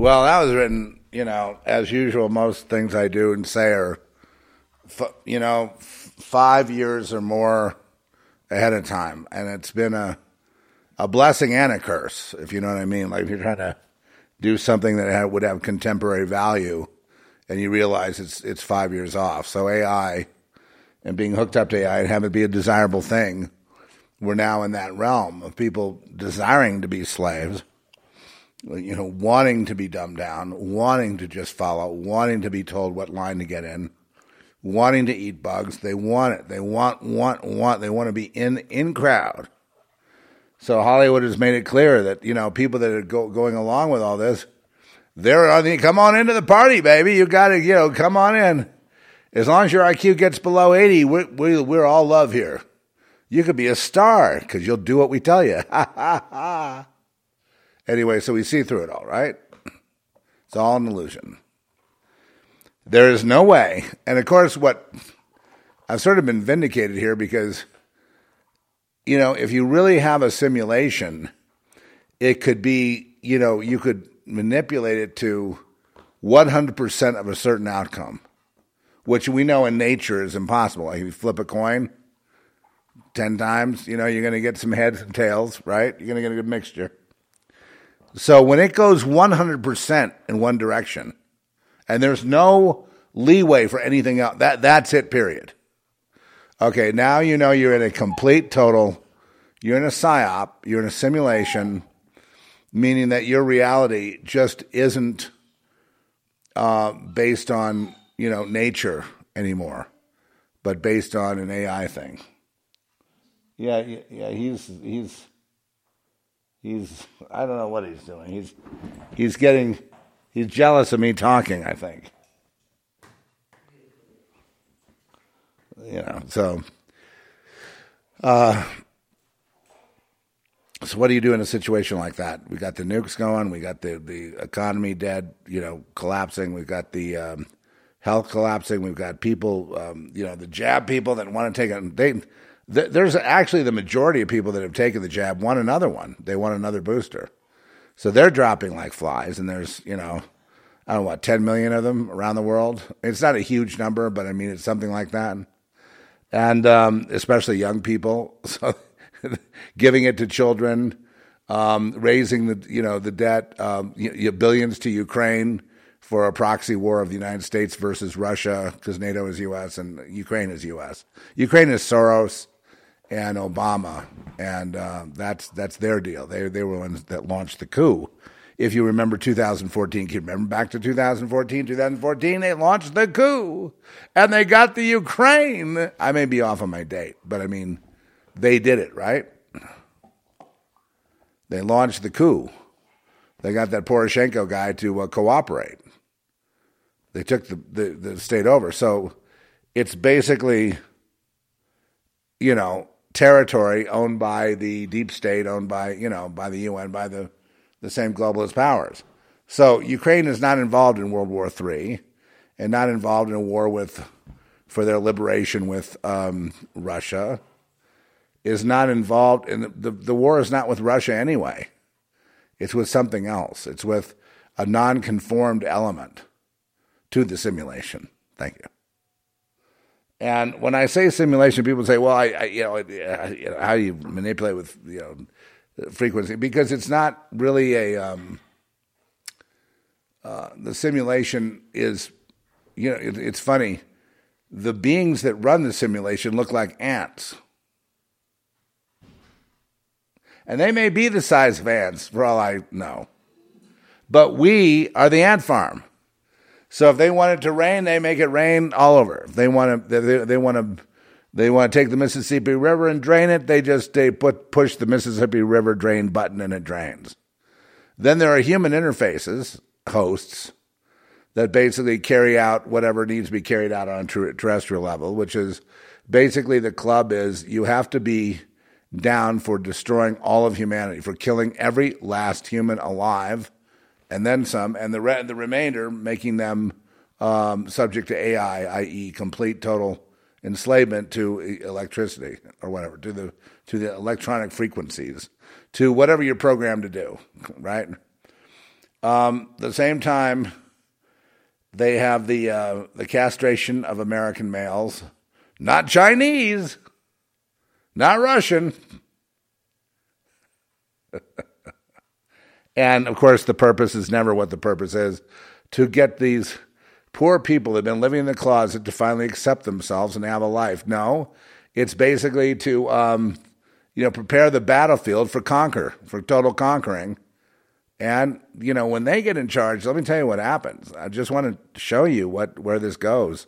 Well, that was written, you know, as usual. Most things I do and say are, you know, five years or more ahead of time, and it's been a a blessing and a curse, if you know what I mean. Like if you're trying to do something that would have contemporary value, and you realize it's it's five years off. So AI and being hooked up to AI and having it be a desirable thing, we're now in that realm of people desiring to be slaves you know, wanting to be dumbed down, wanting to just follow, wanting to be told what line to get in, wanting to eat bugs. They want it. They want, want, want. They want to be in in crowd. So Hollywood has made it clear that you know people that are go, going along with all this, they're on the come on into the party, baby. You got to you know come on in. As long as your IQ gets below eighty, we, we, we're all love here. You could be a star because you'll do what we tell you. Ha ha ha. Anyway, so we see through it all, right? It's all an illusion. There is no way. And of course, what I've sort of been vindicated here because, you know, if you really have a simulation, it could be, you know, you could manipulate it to 100% of a certain outcome, which we know in nature is impossible. Like if you flip a coin 10 times, you know, you're going to get some heads and tails, right? You're going to get a good mixture. So when it goes 100% in one direction, and there's no leeway for anything else, that, that's it, period. Okay, now you know you're in a complete total, you're in a psyop, you're in a simulation, meaning that your reality just isn't uh, based on, you know, nature anymore, but based on an AI thing. Yeah, yeah, yeah he's, he's, he's I don't know what he's doing. He's he's getting he's jealous of me talking, I think. You know, so uh so what do you do in a situation like that? We got the nukes going, we got the the economy dead, you know, collapsing, we've got the um, health collapsing, we've got people um, you know, the jab people that want to take it they th- there's actually the majority of people that have taken the jab want another one. They want another booster. So they're dropping like flies, and there's, you know, I don't know what, 10 million of them around the world. It's not a huge number, but I mean, it's something like that. And um, especially young people. So giving it to children, um, raising the, you know, the debt, um, billions to Ukraine for a proxy war of the United States versus Russia, because NATO is U.S. and Ukraine is U.S. Ukraine is Soros and Obama, and uh, that's that's their deal. They they were the ones that launched the coup if you remember 2014, can you remember back to 2014, 2014, they launched the coup and they got the Ukraine. I may be off on my date, but I mean, they did it, right? They launched the coup. They got that Poroshenko guy to uh, cooperate. They took the, the, the state over. So it's basically, you know, territory owned by the deep state, owned by, you know, by the UN, by the, the same globalist powers. So Ukraine is not involved in World War III and not involved in a war with, for their liberation with um, Russia, is not involved in the, the, the war is not with Russia anyway. It's with something else. It's with a non-conformed element to the simulation. Thank you. And when I say simulation, people say, "Well, I, I you, know, you know, how do you manipulate with you know frequency?" Because it's not really a um, uh, the simulation is, you know, it, it's funny. The beings that run the simulation look like ants, and they may be the size of ants for all I know. But we are the ant farm. So if they want it to rain, they make it rain all over. If they want to, they, they want to, they want to take the Mississippi River and drain it. They just they put push the Mississippi River drain button and it drains. Then there are human interfaces, hosts, that basically carry out whatever needs to be carried out on a terrestrial level, which is basically the club is you have to be down for destroying all of humanity, for killing every last human alive and then some, and the re- the remainder making them um, subject to AI, i.e., complete total enslavement to electricity or whatever, to the to the electronic frequencies, to whatever you're programmed to do, right? Um, the same time, they have the uh, the castration of American males, not Chinese, not Russian. And of course, the purpose is never what the purpose is to get these poor people that have been living in the closet to finally accept themselves and have a life. No, it's basically to, um, you know, prepare the battlefield for conquer, for total conquering. And, you know, when they get in charge, let me tell you what happens. I just want to show you what where this goes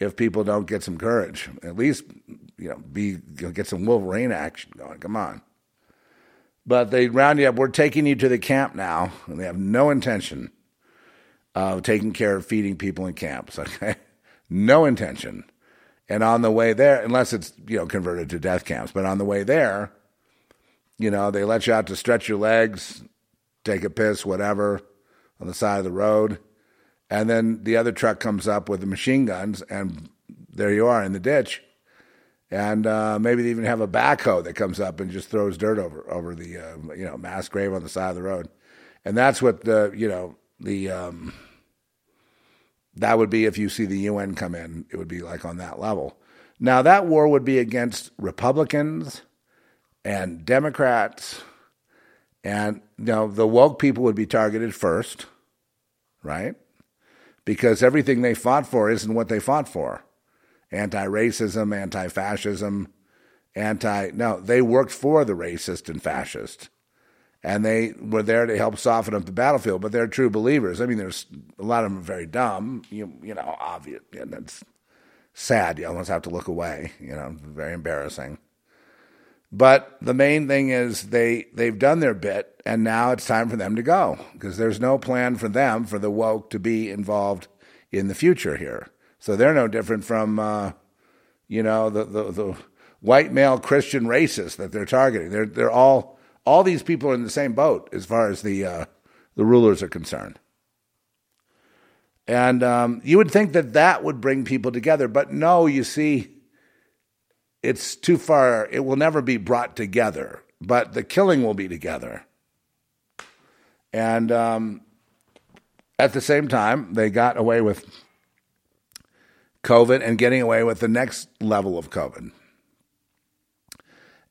if people don't get some courage. At least, you know, be get some Wolverine action going. Come on. But they round you up. We're taking you to the camp now, and they have no intention of taking care of feeding people in camps. Okay, no intention. And on the way there, unless it's you know converted to death camps, but on the way there, you know they let you out to stretch your legs, take a piss, whatever, on the side of the road, and then the other truck comes up with the machine guns, and there you are in the ditch and uh, maybe they even have a backhoe that comes up and just throws dirt over over the uh, you know mass grave on the side of the road, and that's what the you know the um, that would be if you see the UN come in, it would be like on that level. Now that war would be against Republicans and Democrats, and you know the woke people would be targeted first, right? Because everything they fought for isn't what they fought for anti racism, anti fascism, anti. No, they worked for the racist and fascist. And they were there to help soften up the battlefield, but they're true believers. I mean, there's a lot of them are very dumb, you, you know, obvious, and it's sad. You almost have to look away, you know, very embarrassing. But the main thing is they they've done their bit, and now it's time for them to go because there's no plan for them for the woke to be involved in the future here. So they're no different from, uh, you know, the, the, the white male Christian racists that they're targeting. They're, they're all, all these people are in the same boat as far as the, uh, the rulers are concerned. And um, you would think that that would bring people together, but no, you see, it's too far. It will never be brought together, but the killing will be together. And um, at the same time, they got away with COVID and getting away with the next level of COVID.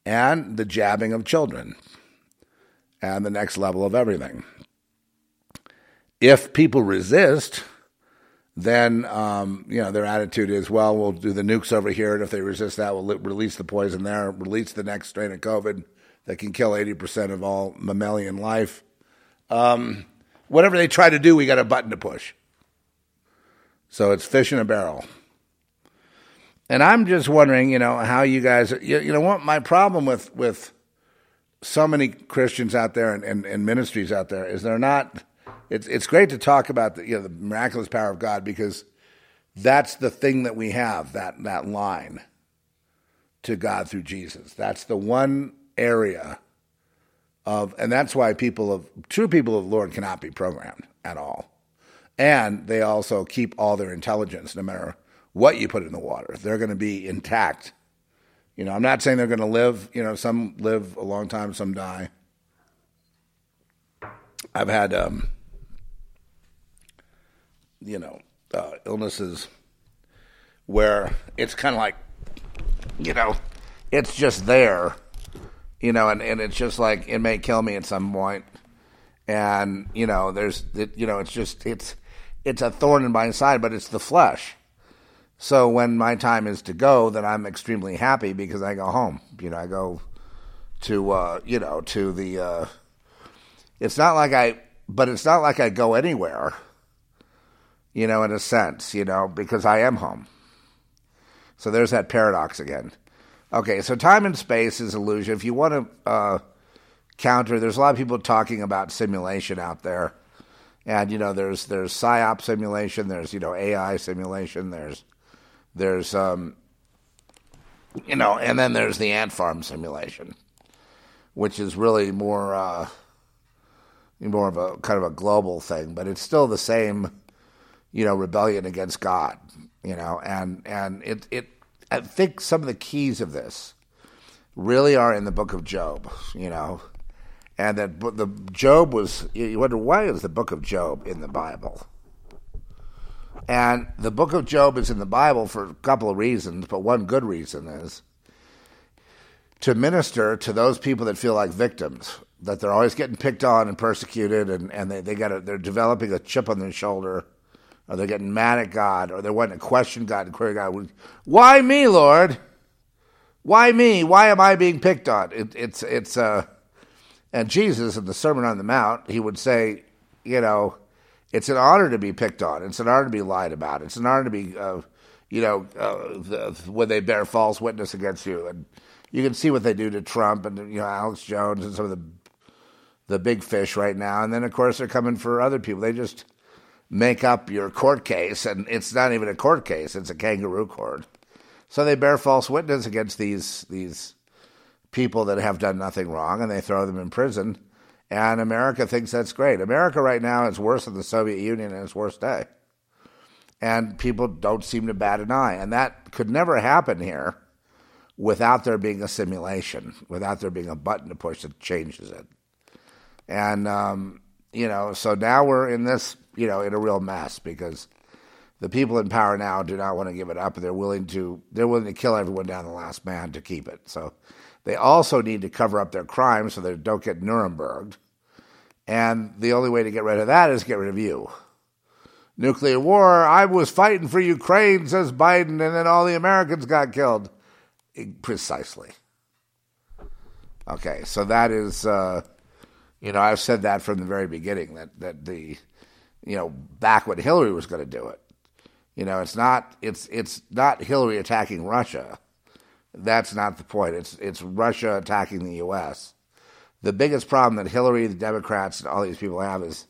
And the jabbing of children and the next level of everything. If people resist, then um, you know their attitude is, well, we'll do the nukes over here, and if they resist that, we'll release the poison there, release the next strain of COVID that can kill eighty percent of all mammalian life, Um, whatever they try to do, we got a button to push. So it's fish in a barrel. And I'm just wondering, you know, how you guys, you, you know, what my problem with with so many Christians out there and, and, and ministries out there is they're not. It's it's great to talk about the you know the miraculous power of God because that's the thing that we have that that line to God through Jesus. That's the one area of, and that's why people of true people of the Lord cannot be programmed at all, and they also keep all their intelligence, no matter what you put in the water. They're going to be intact. You know, I'm not saying they're going to live. You know, some live a long time, some die. I've had, um, you know, uh, illnesses where it's kind of like, you know, it's just there, you know, and, and it's just like it may kill me at some point. and you know, there's, it, you know, it's just it's it's a thorn in my side, but it's the flesh. So when my time is to go, then I'm extremely happy because I go home. You know, I go to uh, you know to the. Uh, it's not like I, but it's not like I go anywhere. You know, in a sense, you know, because I am home. So there's that paradox again. Okay, so time and space is illusion. If you want to uh, counter, there's a lot of people talking about simulation out there, and you know, there's there's psyop simulation, there's you know AI simulation, there's there's, um, you know, and then there's the ant farm simulation, which is really more, uh, more of a kind of a global thing, but it's still the same, you know, rebellion against God, you know, and and it it I think some of the keys of this really are in the book of Job, you know, and that the Job was. You wonder why is the book of Job in the Bible? And the book of Job is in the Bible for a couple of reasons, but one good reason is to minister to those people that feel like victims, that they're always getting picked on and persecuted, and, and they, they got a, they're developing a chip on their shoulder, or they're getting mad at God, or they're wanting to question God and query God. Why me, Lord? Why me? Why am I being picked on? It, it's it's uh, and Jesus in the Sermon on the Mount, he would say, you know, it's an honor to be picked on. It's an honor to be lied about. It's an honor to be, uh, you know, uh, the, when they bear false witness against you. And you can see what they do to Trump and you know Alex Jones and some of the the big fish right now. And then of course they're coming for other people. They just make up your court case, and it's not even a court case; it's a kangaroo court. So they bear false witness against these these people that have done nothing wrong, and they throw them in prison and America thinks that's great. America right now is worse than the Soviet Union in its worst day. And people don't seem to bat an eye. And that could never happen here without there being a simulation, without there being a button to push that changes it. And, um, you know, so now we're in this, you know, in a real mess because the people in power now do not want to give it up. They're willing to, they're willing to kill everyone down the last man to keep it. So they also need to cover up their crimes so they don't get Nuremberg. And the only way to get rid of that is get rid of you. Nuclear war, I was fighting for Ukraine, says Biden, and then all the Americans got killed. Precisely. Okay, so that is, uh, you know, I've said that from the very beginning that, that the, you know, back when Hillary was going to do it. You know, it's not it's it's not Hillary attacking Russia. That's not the point. It's it's Russia attacking the U.S. The biggest problem that Hillary, the Democrats, and all these people have is,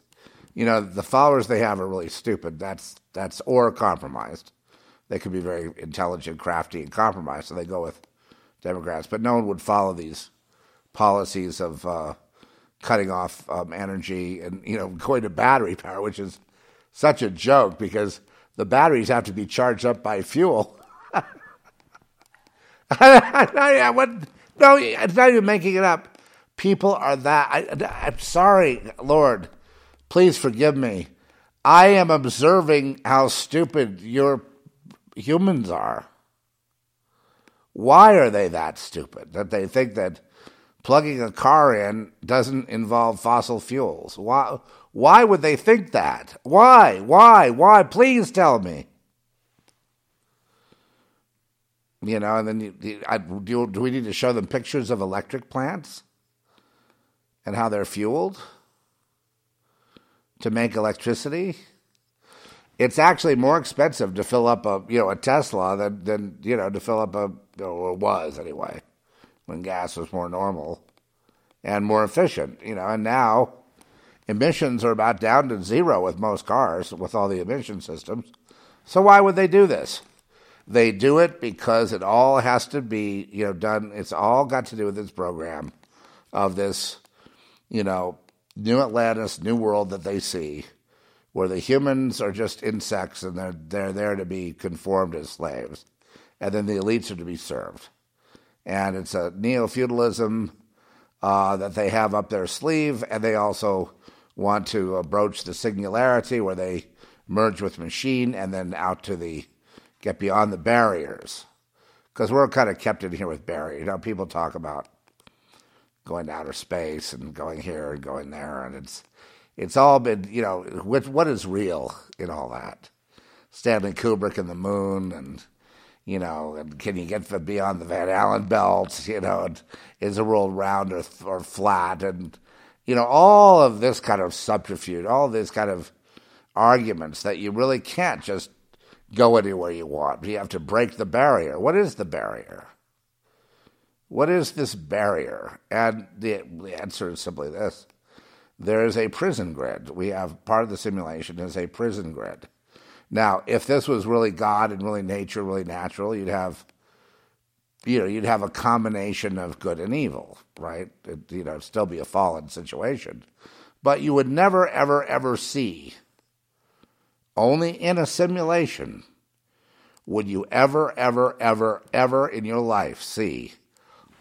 you know, the followers they have are really stupid. That's that's or compromised. They could be very intelligent, crafty, and compromised, so they go with Democrats. But no one would follow these policies of uh, cutting off um, energy and you know going to battery power, which is such a joke because the batteries have to be charged up by fuel. what? No, it's not even making it up. People are that. I, I'm sorry, Lord. Please forgive me. I am observing how stupid your humans are. Why are they that stupid that they think that plugging a car in doesn't involve fossil fuels? Why? Why would they think that? Why? Why? Why? Please tell me. You know, and then you, you, I, do, do we need to show them pictures of electric plants and how they're fueled? to make electricity, it's actually more expensive to fill up a you know a Tesla than than you know to fill up a or it was anyway when gas was more normal and more efficient. You know, and now emissions are about down to zero with most cars with all the emission systems. So why would they do this? They do it because it all has to be, you know, done. It's all got to do with this program of this, you know, new Atlantis, new world that they see, where the humans are just insects and they're they're there to be conformed as slaves, and then the elites are to be served, and it's a neo feudalism uh, that they have up their sleeve, and they also want to broach the singularity where they merge with machine and then out to the get beyond the barriers. Because we're kind of kept in here with barriers. You know, people talk about going to outer space and going here and going there, and it's it's all been you know what what is real in all that. Stanley Kubrick and the moon, and you know, and can you get the, beyond the Van Allen belt? You know, and is the world round or or flat? And you know, all of this kind of subterfuge, all this kind of arguments that you really can't just go anywhere you want. You have to break the barrier. What is the barrier? What is this barrier? And the, the answer is simply this there is a prison grid. We have part of the simulation is a prison grid. Now, if this was really God and really nature, really natural, you'd have you know, you'd have a combination of good and evil, right? It, you know, still be a fallen situation. But you would never, ever, ever see only in a simulation would you ever, ever, ever, ever in your life see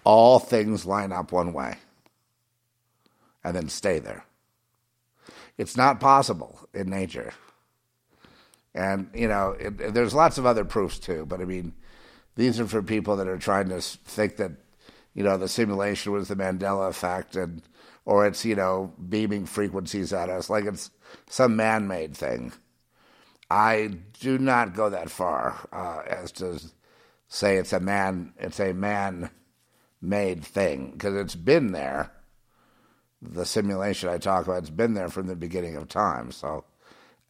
all things line up one way and then stay there. It's not possible in nature. And, you know, it, there's lots of other proofs too, but I mean, these are for people that are trying to think that, you know, the simulation was the Mandela effect and, or it's, you know, beaming frequencies at us like it's some man made thing. I do not go that far uh, as to say it's a man it's a man made thing because it's been there. The simulation I talk about, it's been there from the beginning of time. So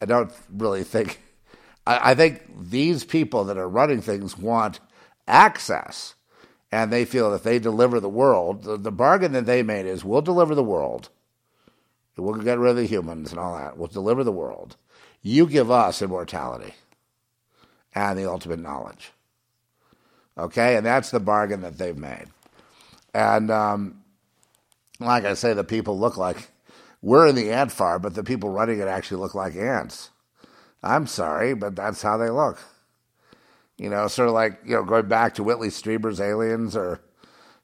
I don't really think. I, I think these people that are running things want access, and they feel that they deliver the world. The, the bargain that they made is, we'll deliver the world. We'll get rid of the humans and all that. We'll deliver the world you give us immortality and the ultimate knowledge. Okay, and that's the bargain that they've made. And um, like I say, the people look like we're in the ant farm, but the people running it actually look like ants. I'm sorry, but that's how they look. You know, sort of like, you know, going back to Whitley Strieber's aliens or,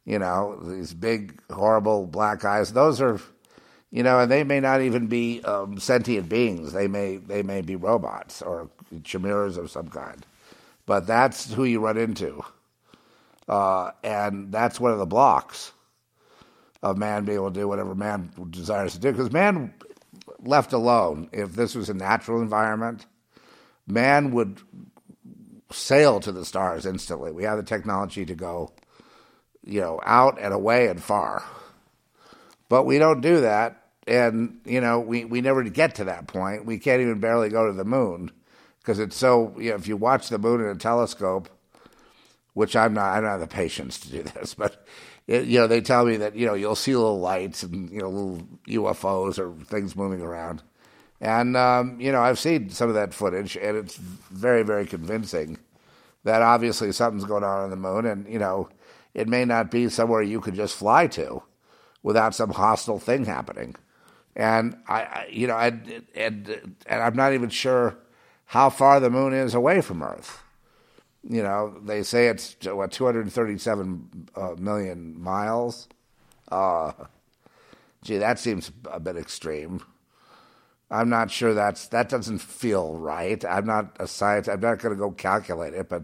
you know, these big, horrible black eyes. Those are you know, and they may not even be um, sentient beings. They may they may be robots or chimeras of some kind. But that's who you run into, uh, and that's one of the blocks of man being able to do whatever man desires to do. Because man, left alone, if this was a natural environment, man would sail to the stars instantly. We have the technology to go, you know, out and away and far. But we don't do that and you know we, we never get to that point. We can't even barely go to the moon because it's so. You know, if you watch the moon in a telescope, which I'm not, I don't have the patience to do this, but it, you know they tell me that you know you'll see little lights and you know little UFOs or things moving around, and um, you know I've seen some of that footage and it's very very convincing that obviously something's going on on the moon, and you know it may not be somewhere you could just fly to without some hostile thing happening and I, I you know, I, and and I'm not even sure how far the moon is away from Earth. You know, they say it's what 237 uh, million miles. Uh, gee, that seems a bit extreme. I'm not sure that's that doesn't feel right. I'm not a science. I'm not going to go calculate it, but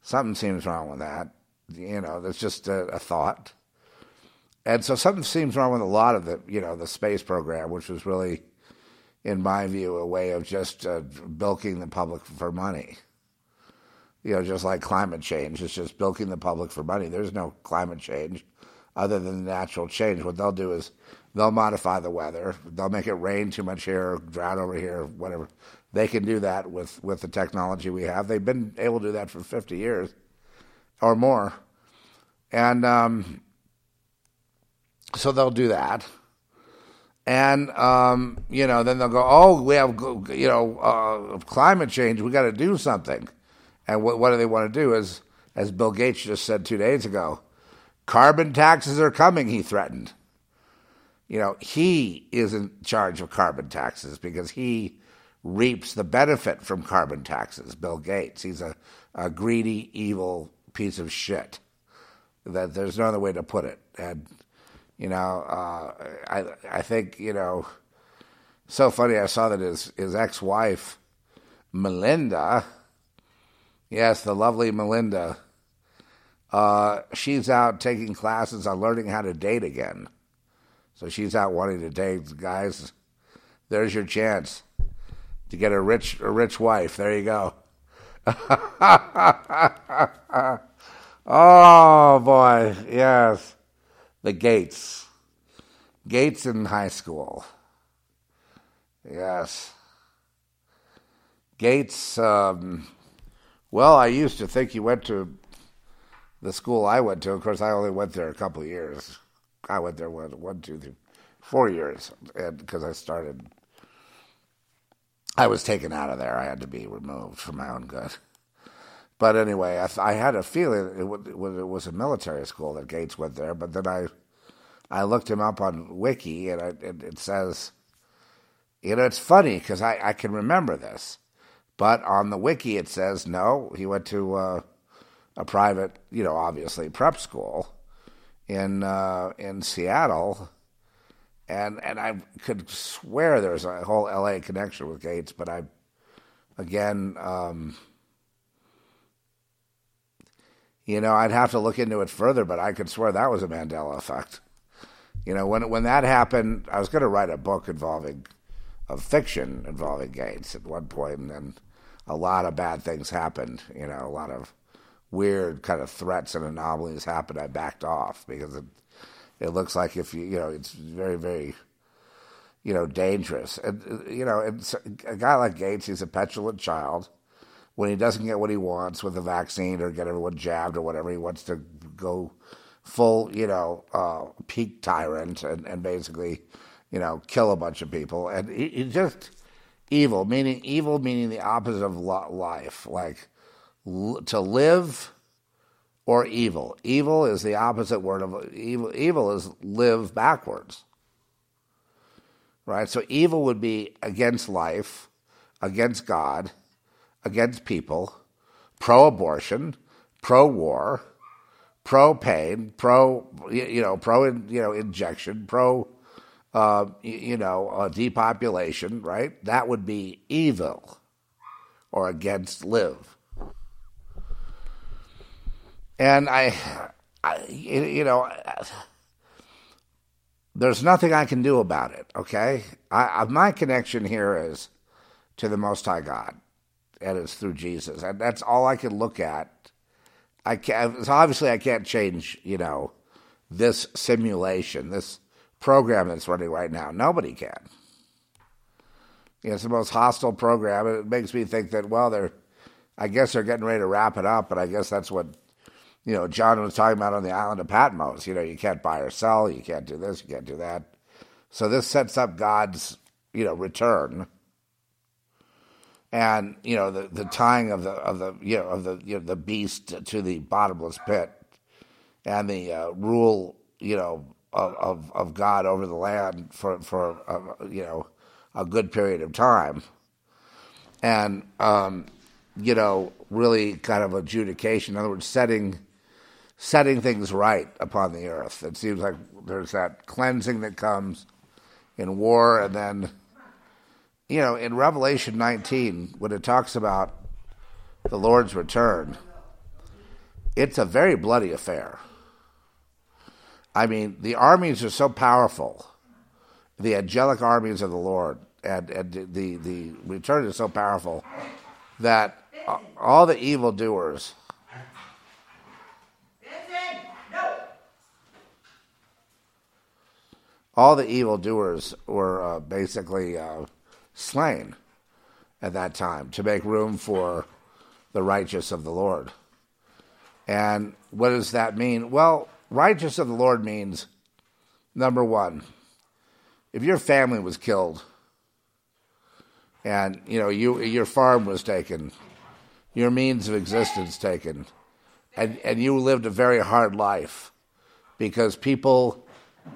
something seems wrong with that. You know, that's just a, a thought and so something seems wrong with a lot of the you know the space program, which was really, in my view, a way of just uh, bilking the public for money. You know, just like climate change, it's just bilking the public for money. There's no climate change other than the natural change. What they'll do is They'll modify the weather. They'll make it rain too much here, drought over here, whatever. They can do that with, with the technology we have. They've been able to do that for 50 years or more. And um, so they'll do that. And, um, you know, then they'll go, oh, we have, you know, uh, climate change. We got to do something. And what, what do they want to do is, as Bill Gates just said two days ago, carbon taxes are coming, he threatened. You know, he is in charge of carbon taxes because he reaps the benefit from carbon taxes, Bill Gates. He's a, a greedy, evil piece of shit. That there's no other way to put it. And you know, uh, I I think you know, so funny. I saw that his his ex wife, Melinda. Yes, the lovely Melinda. Uh, she's out taking classes on learning how to date again. So she's out wanting to date guys. There's your chance to get a rich a rich wife. There you go. oh boy, yes. The Gates. Gates in high school. Yes. Gates, um, well, I used to think he went to the school I went to. Of course, I only went there a couple years. I went there one, one, two, three, four years, because I started, I was taken out of there. I had to be removed for my own good. But anyway, I, I had a feeling it, would, it was a military school that Gates went there. But then I, I looked him up on Wiki, and I, it, it says, you know, it's funny because I, I can remember this, but on the Wiki it says no, he went to uh, a private, you know, obviously prep school in uh, in Seattle, and and I could swear there's a whole L.A. connection with Gates, but I, again. Um, you know, I'd have to look into it further, but I could swear that was a Mandela effect. You know, when when that happened, I was going to write a book involving of fiction involving Gates at one point, and then a lot of bad things happened. You know, a lot of weird kind of threats and anomalies happened. I backed off because it it looks like if you you know it's very very you know dangerous, and you know, it's a guy like Gates, he's a petulant child when he doesn't get what he wants with the vaccine or get everyone jabbed or whatever, he wants to go full, you know, uh, peak tyrant and, and basically, you know, kill a bunch of people. And he, he just evil, meaning evil, meaning the opposite of life, like l- to live or evil. Evil is the opposite word of evil. Evil is live backwards, right? So evil would be against life, against God against people, pro abortion, pro war, pro pain, pro you know pro you know injection, pro uh, you know uh, depopulation, right? That would be evil or against live. And I, I you know, there's nothing I can do about it. Okay, I, my connection here is to the Most High God and it's through Jesus, and that's all I can look at. I can't. So obviously, I can't change. You know, this simulation, this program that's running right now. Nobody can. You know, it's the most hostile program, and it makes me think that well, they're. I guess they're getting ready to wrap it up, but I guess that's what you know John was talking about on the island of Patmos. You know, you can't buy or sell, you can't do this, you can't do that. So this sets up God's you know return and you know the, the tying of the of the you know of the you know, the beast to the bottomless pit, and the uh, rule you know of, of, of God over the land for for uh, you know a good period of time, and um, you know really kind of adjudication. In other words, setting setting things right upon the earth. It seems like there's that cleansing that comes in war, and then you know, in Revelation 19, when it talks about the Lord's return, it's a very bloody affair. I mean, the armies are so powerful, the angelic armies of the Lord, and, and the, the return is so powerful that all the evildoers all the evildoers were uh, basically uh, slain at that time to make room for the righteous of the Lord. And what does that mean? Well, righteous of the Lord means number one, if your family was killed and you know you your farm was taken, your means of existence taken, and, and you lived a very hard life because people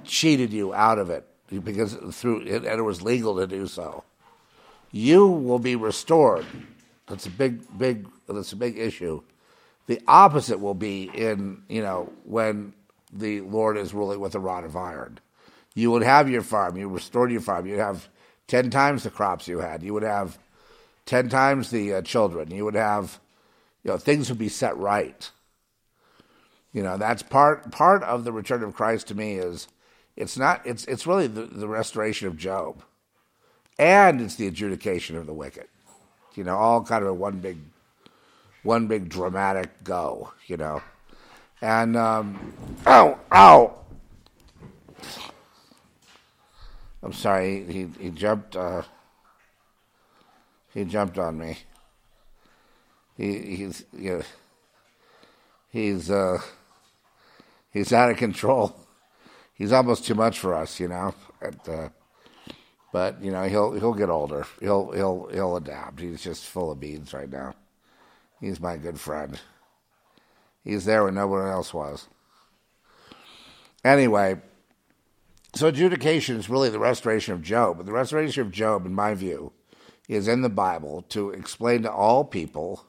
cheated you out of it because through it, and it was legal to do so. You will be restored. That's a big, big. That's a big issue. The opposite will be in you know when the Lord is ruling with a rod of iron. You would have your farm. You restored your farm. You'd have ten times the crops you had. You would have ten times the uh, children. You would have, you know, things would be set right. You know, that's part part of the return of Christ to me is it's not it's it's really the, the restoration of Job. And it's the adjudication of the wicked. You know, all kind of one big one big dramatic go, you know. And um ow, ow. I'm sorry, he he jumped uh he jumped on me. He he's you know, he's uh he's out of control. He's almost too much for us, you know. And, uh, but you know he'll he'll get older. He'll he'll he'll adapt. He's just full of beans right now. He's my good friend. He's there when no one else was. Anyway, so adjudication is really the restoration of Job. But the restoration of Job, in my view, is in the Bible to explain to all people,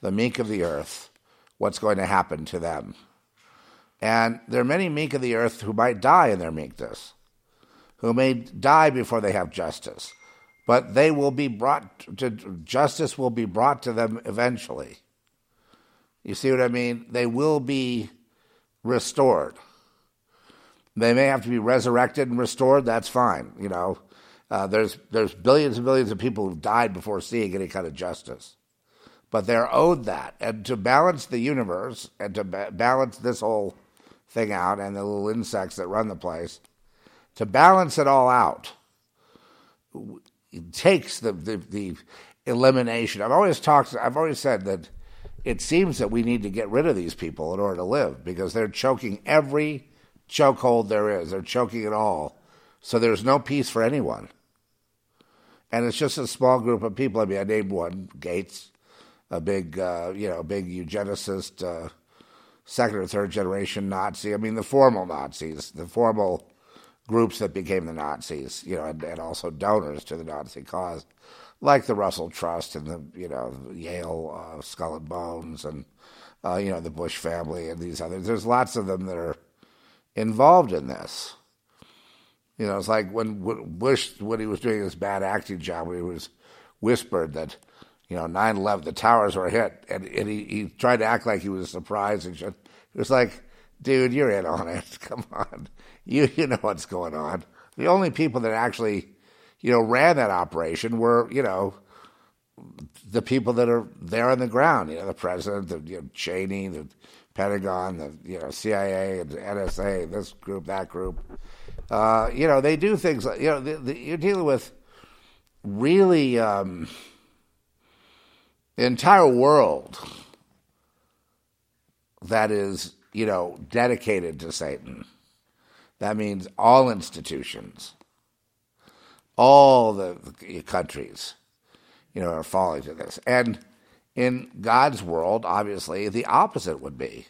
the meek of the earth, what's going to happen to them. And there are many meek of the earth who might die in their meekness, who may die before they have justice, but they will be brought to justice will be brought to them eventually. You see what I mean? They will be restored. They may have to be resurrected and restored. That's fine. You know, uh, there's there's billions and billions of people who've died before seeing any kind of justice, but they're owed that. And to balance the universe and to ba- balance this whole thing out and the little insects that run the place, to balance it all out, it takes the, the, the elimination. I've always talked, I've always said that it seems that we need to get rid of these people in order to live because they're choking every chokehold there is. They're choking it all. So there's no peace for anyone. And it's just a small group of people. I mean, I named one, Gates, a big, uh, you know, big eugenicist, uh, second or third generation Nazi. I mean, the formal Nazis, the formal groups that became the Nazis, you know, and, and also donors to the Nazi cause, like the Russell Trust and the, you know, Yale uh, Skull and Bones and, uh, you know, the Bush family and these others. There's lots of them that are involved in this. You know, it's like when Bush, when he was doing his bad acting job, he was whispered that you know, 9 11, the towers were hit. And, and he, he tried to act like he was surprised and shit. It was like, dude, you're in on it. Come on. You, you know what's going on. The only people that actually, you know, ran that operation were, you know, the people that are there on the ground. You know, the president, the you know, Cheney, the Pentagon, the you know CIA, and NSA, this group, that group. Uh, you know, they do things like you know the, the, you're dealing with really. Um, the entire world that is, you know, dedicated to Satan. That means all institutions, all the countries, you know, are falling to this. And in God's world, obviously, the opposite would be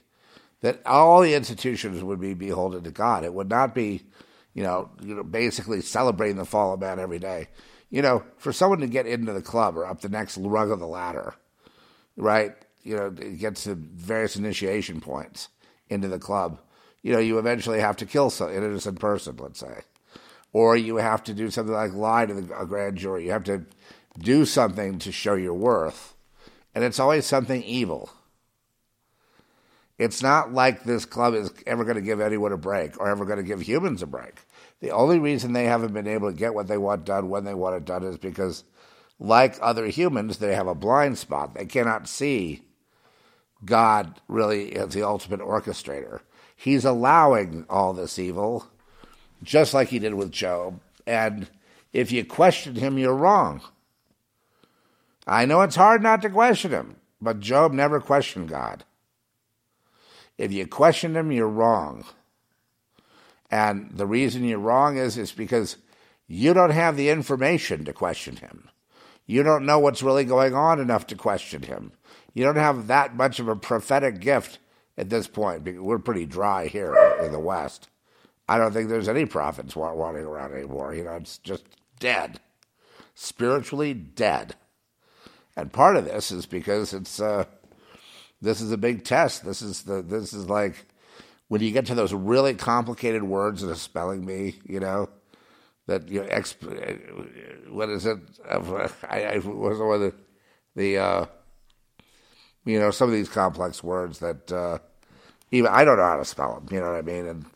that all the institutions would be beholden to God. It would not be, you know, you know, basically celebrating the fall of man every day you know, for someone to get into the club or up the next rung of the ladder, right? You know, it gets to various initiation points into the club. You know, you eventually have to kill some, an innocent person, let's say, or you have to do something like lie to the, a grand jury. You have to do something to show your worth, and it's always something evil. It's not like this club is ever going to give anyone a break or ever going to give humans a break. The only reason they haven't been able to get what they want done when they want it done is because, like other humans, they have a blind spot. They cannot see God really as the ultimate orchestrator. He's allowing all this evil just like he did with Job. And if you question him, you're wrong. I know it's hard not to question him, but Job never questioned God. If you question him, you're wrong. And the reason you're wrong is is because you don't have the information to question him. You don't know what's really going on enough to question him. You don't have that much of a prophetic gift at this point. We're pretty dry here in the West. I don't think there's any prophets wanting around anymore. You know, it's just dead, spiritually dead. And part of this is because it's uh, this is a big test. This is the this is like when you get to those really complicated words in a spelling bee, you know, that you know, exp- what is it? I, I was one of the, the uh, you know some of these complex words that uh, even I don't know how to spell them. You know what I mean? And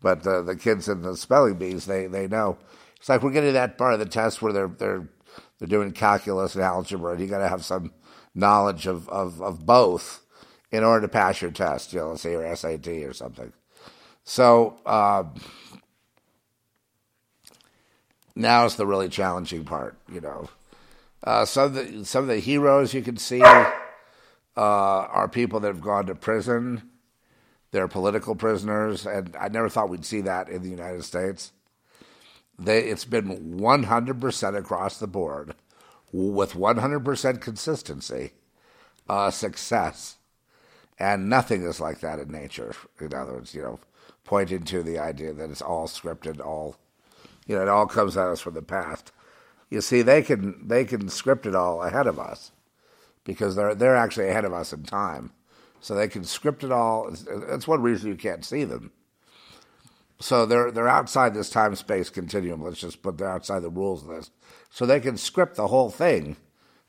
but the the kids in the spelling bees they they know. It's like we're getting that part of the test where they're they're they're doing calculus and algebra, and you got to have some knowledge of, of, of both in order to pass your test. You know, let's say your SAT or something. So uh, now is the really challenging part. You know, uh, some of the some of the heroes you can see uh, are people that have gone to prison. They're political prisoners, and I never thought we'd see that in the United States. They, it's been 100% across the board with 100% consistency, uh, success. And nothing is like that in nature. In other words, you know, pointing to the idea that it's all scripted, all, you know, it all comes at us from the past. You see, they can they can script it all ahead of us because they're they're actually ahead of us in time, so they can script it all. That's one reason you can't see them so they're they're outside this time space continuum. Let's just put they're outside the rules of this. So they can script the whole thing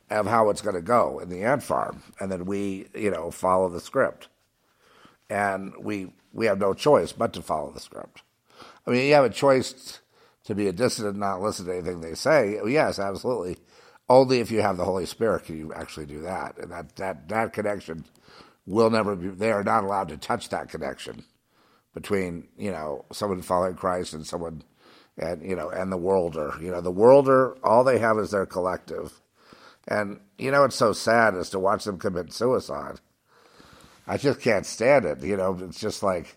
of how it's going to go in the ant farm, and then we, you know, follow the script. And we we have no choice but to follow the script. I mean, you have a choice to be a dissident, and not listen to anything they say. Oh, yes, absolutely. Only if you have the Holy Spirit can you actually do that, and that that that connection will never be. They are not allowed to touch that connection between you know someone following Christ and someone and you know and the worlder. You know the worlder, all they have is their collective, and you know it's so sad is to watch them commit suicide. I just can't stand it. You know, it's just like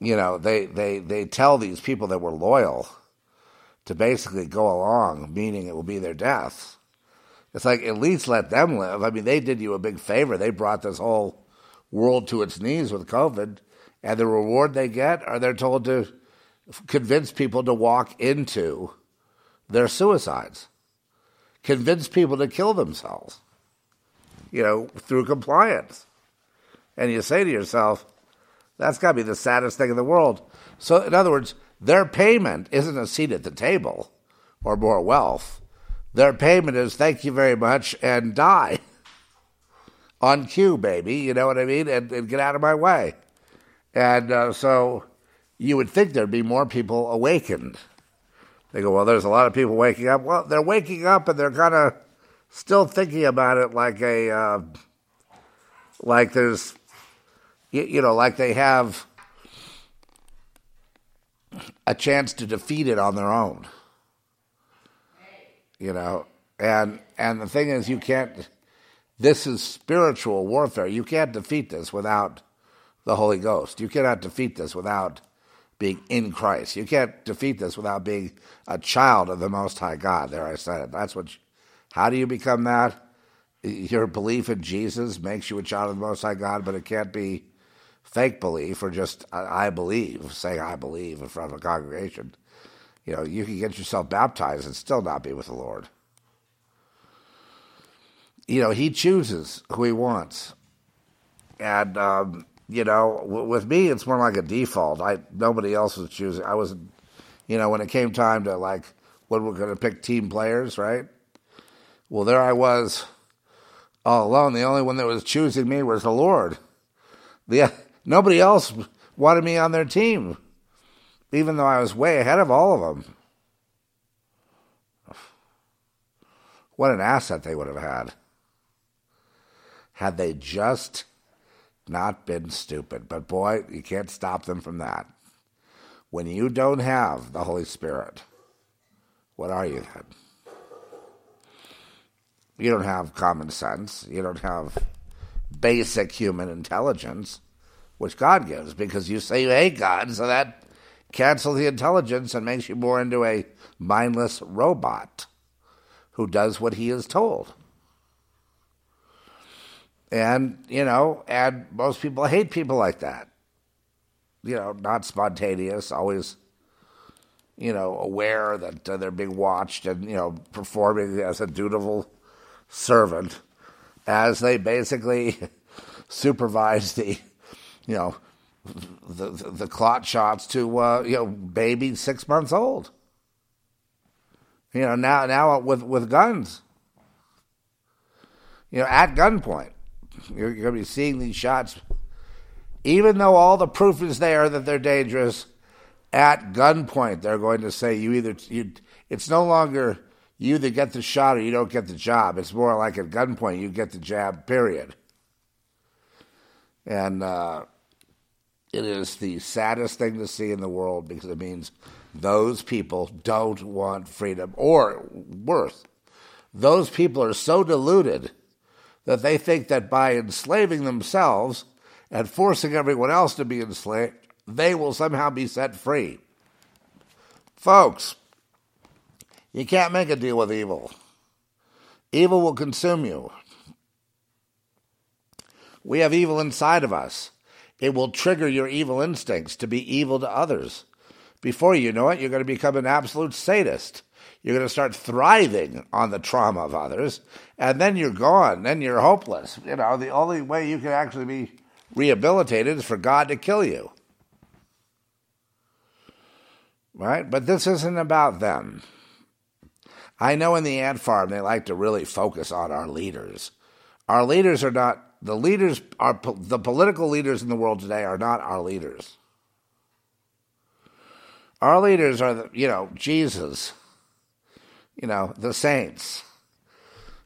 you know they they they tell these people that were loyal to basically go along, meaning it will be their death. It's like at least let them live. I mean, they did you a big favor. They brought this whole world to its knees with COVID and the reward they get are they're told to convince people to walk into their suicides, convince people to kill themselves, you know, through compliance. And you say to yourself, that's got to be the saddest thing in the world. So, in other words, their payment isn't a seat at the table or more wealth. Their payment is thank you very much and die on cue, baby. You know what I mean? And, and get out of my way. And uh, so you would think there'd be more people awakened. They go, well, there's a lot of people waking up. Well, they're waking up and they're kind of still thinking about it like a, uh, like there's, you, you know, like they have a chance to defeat it on their own. You know, and and the thing is, you can't. This is spiritual warfare. You can't defeat this without the Holy Ghost. You cannot defeat this without being in Christ. You can't defeat this without being a child of the Most High God. There, I said it. That's what. how do you become that? Your belief in Jesus makes you a child of the Most High God, but it can't be fake belief or just I believe, saying I believe in front of a congregation. You know, you can get yourself baptized and still not be with the Lord. You know, He chooses who He wants, and um, you know, with me, it's more like a default. I nobody else was choosing. I was, you know, when it came time to like when we're going to pick team players, right? Well, there I was, all alone. The only one that was choosing me was the Lord. The nobody else wanted me on their team, even though I was way ahead of all of them. What an asset they would have had had they just not been stupid. But boy, you can't stop them from that. When you don't have the Holy Spirit, what are you then? You don't have common sense. You don't have basic human intelligence, which God gives, because you say you hate God, so that cancels the intelligence and makes you more into a mindless robot who does what he is told. And, you know, and most people hate people like that. You know, not spontaneous, always, you know, aware that uh, they're being watched and, you know, performing as a dutiful servant as they basically supervise the, you know, the, the, clot shots to, uh, you know, baby six months old. You know, now, now with, with guns. You know, at gunpoint. You're, you're going to be seeing these shots, even though all the proof is there that they're dangerous. At gunpoint, they're going to say you either you. It's no longer you either get the shot or you don't get the job. It's more like at gunpoint, you get the jab. Period. And uh, it is the saddest thing to see in the world because it means those people don't want freedom, or worse, those people are so deluded that they think that by enslaving themselves and forcing everyone else to be enslaved, they will somehow be set free. Folks, you can't make a deal with evil. Evil will consume you. We have evil inside of us. It will trigger your evil instincts to be evil to others. Before you know it, you're going to become an absolute sadist. You're going to start thriving on the trauma of others, and then you're gone. Then you're hopeless. You know, the only way you can actually be rehabilitated is for God to kill you. Right? But this isn't about them. I know in the ant farm they like to really focus on our leaders. Our leaders are not the leaders are the political leaders in the world today are not our leaders. Our leaders are the, you know, Jesus, you know, the saints,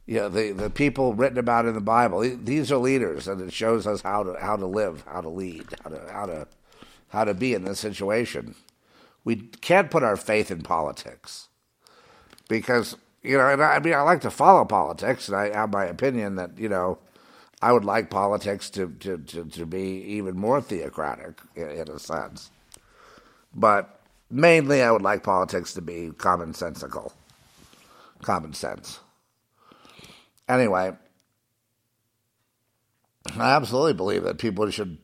you know, the, the people written about in the Bible. These are leaders, and it shows us how to how to live, how to lead, how to how to how to be in this situation. We can't put our faith in politics because you know, and I, I mean, I like to follow politics, and I have my opinion that you know, I would like politics to to to, to be even more theocratic in, in a sense, but mainly I would like politics to be commonsensical. Common sense. Anyway, I absolutely believe that people should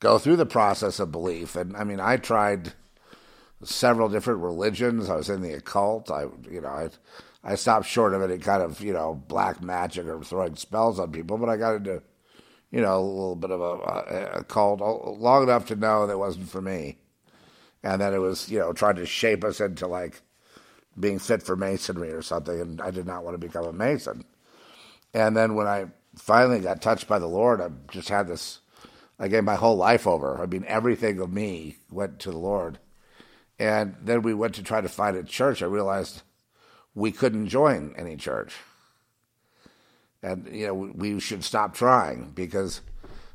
go through the process of belief. And I mean, I tried several different religions. I was in the occult. I, you know, I, I stopped short of any kind of, you know, black magic or throwing spells on people, but I got into, you know, a little bit of a, a, cult long enough to know that it wasn't for me. And then it was you know trying to shape us into like being fit for masonry or something and i did not want to become a mason. And then when i finally got touched by the lord i just had this i gave my whole life over. I mean everything of me went to the lord. And then we went to try to find a church. I realized we couldn't join any church and you know we should stop trying because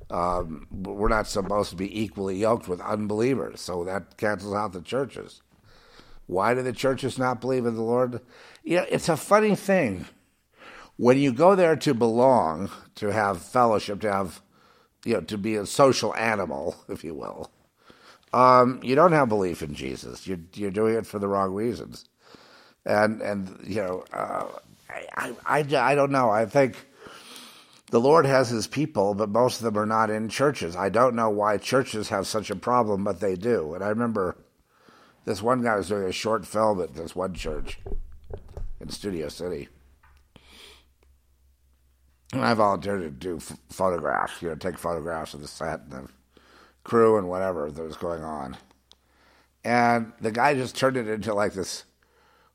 um, we're not supposed to be equally yoked with unbelievers, so that cancels out the churches. Why do the churches not believe in the Lord? You know, it's a funny thing. When you go there to belong, to have fellowship, to have, you know, to be a social animal, if you will, um, you don't have belief in Jesus. You're, you're doing it for the wrong reasons. And, and you know, uh, I, I, I don't know. I think the Lord has his people, but most of them are not in churches. I don't know why churches have such a problem, but they do. And I remember this one guy was doing a short film at this one church in Studio City. And I volunteered to do f- photographs, you know, take photographs of the set and the crew and whatever that was going on. And the guy just turned it into like this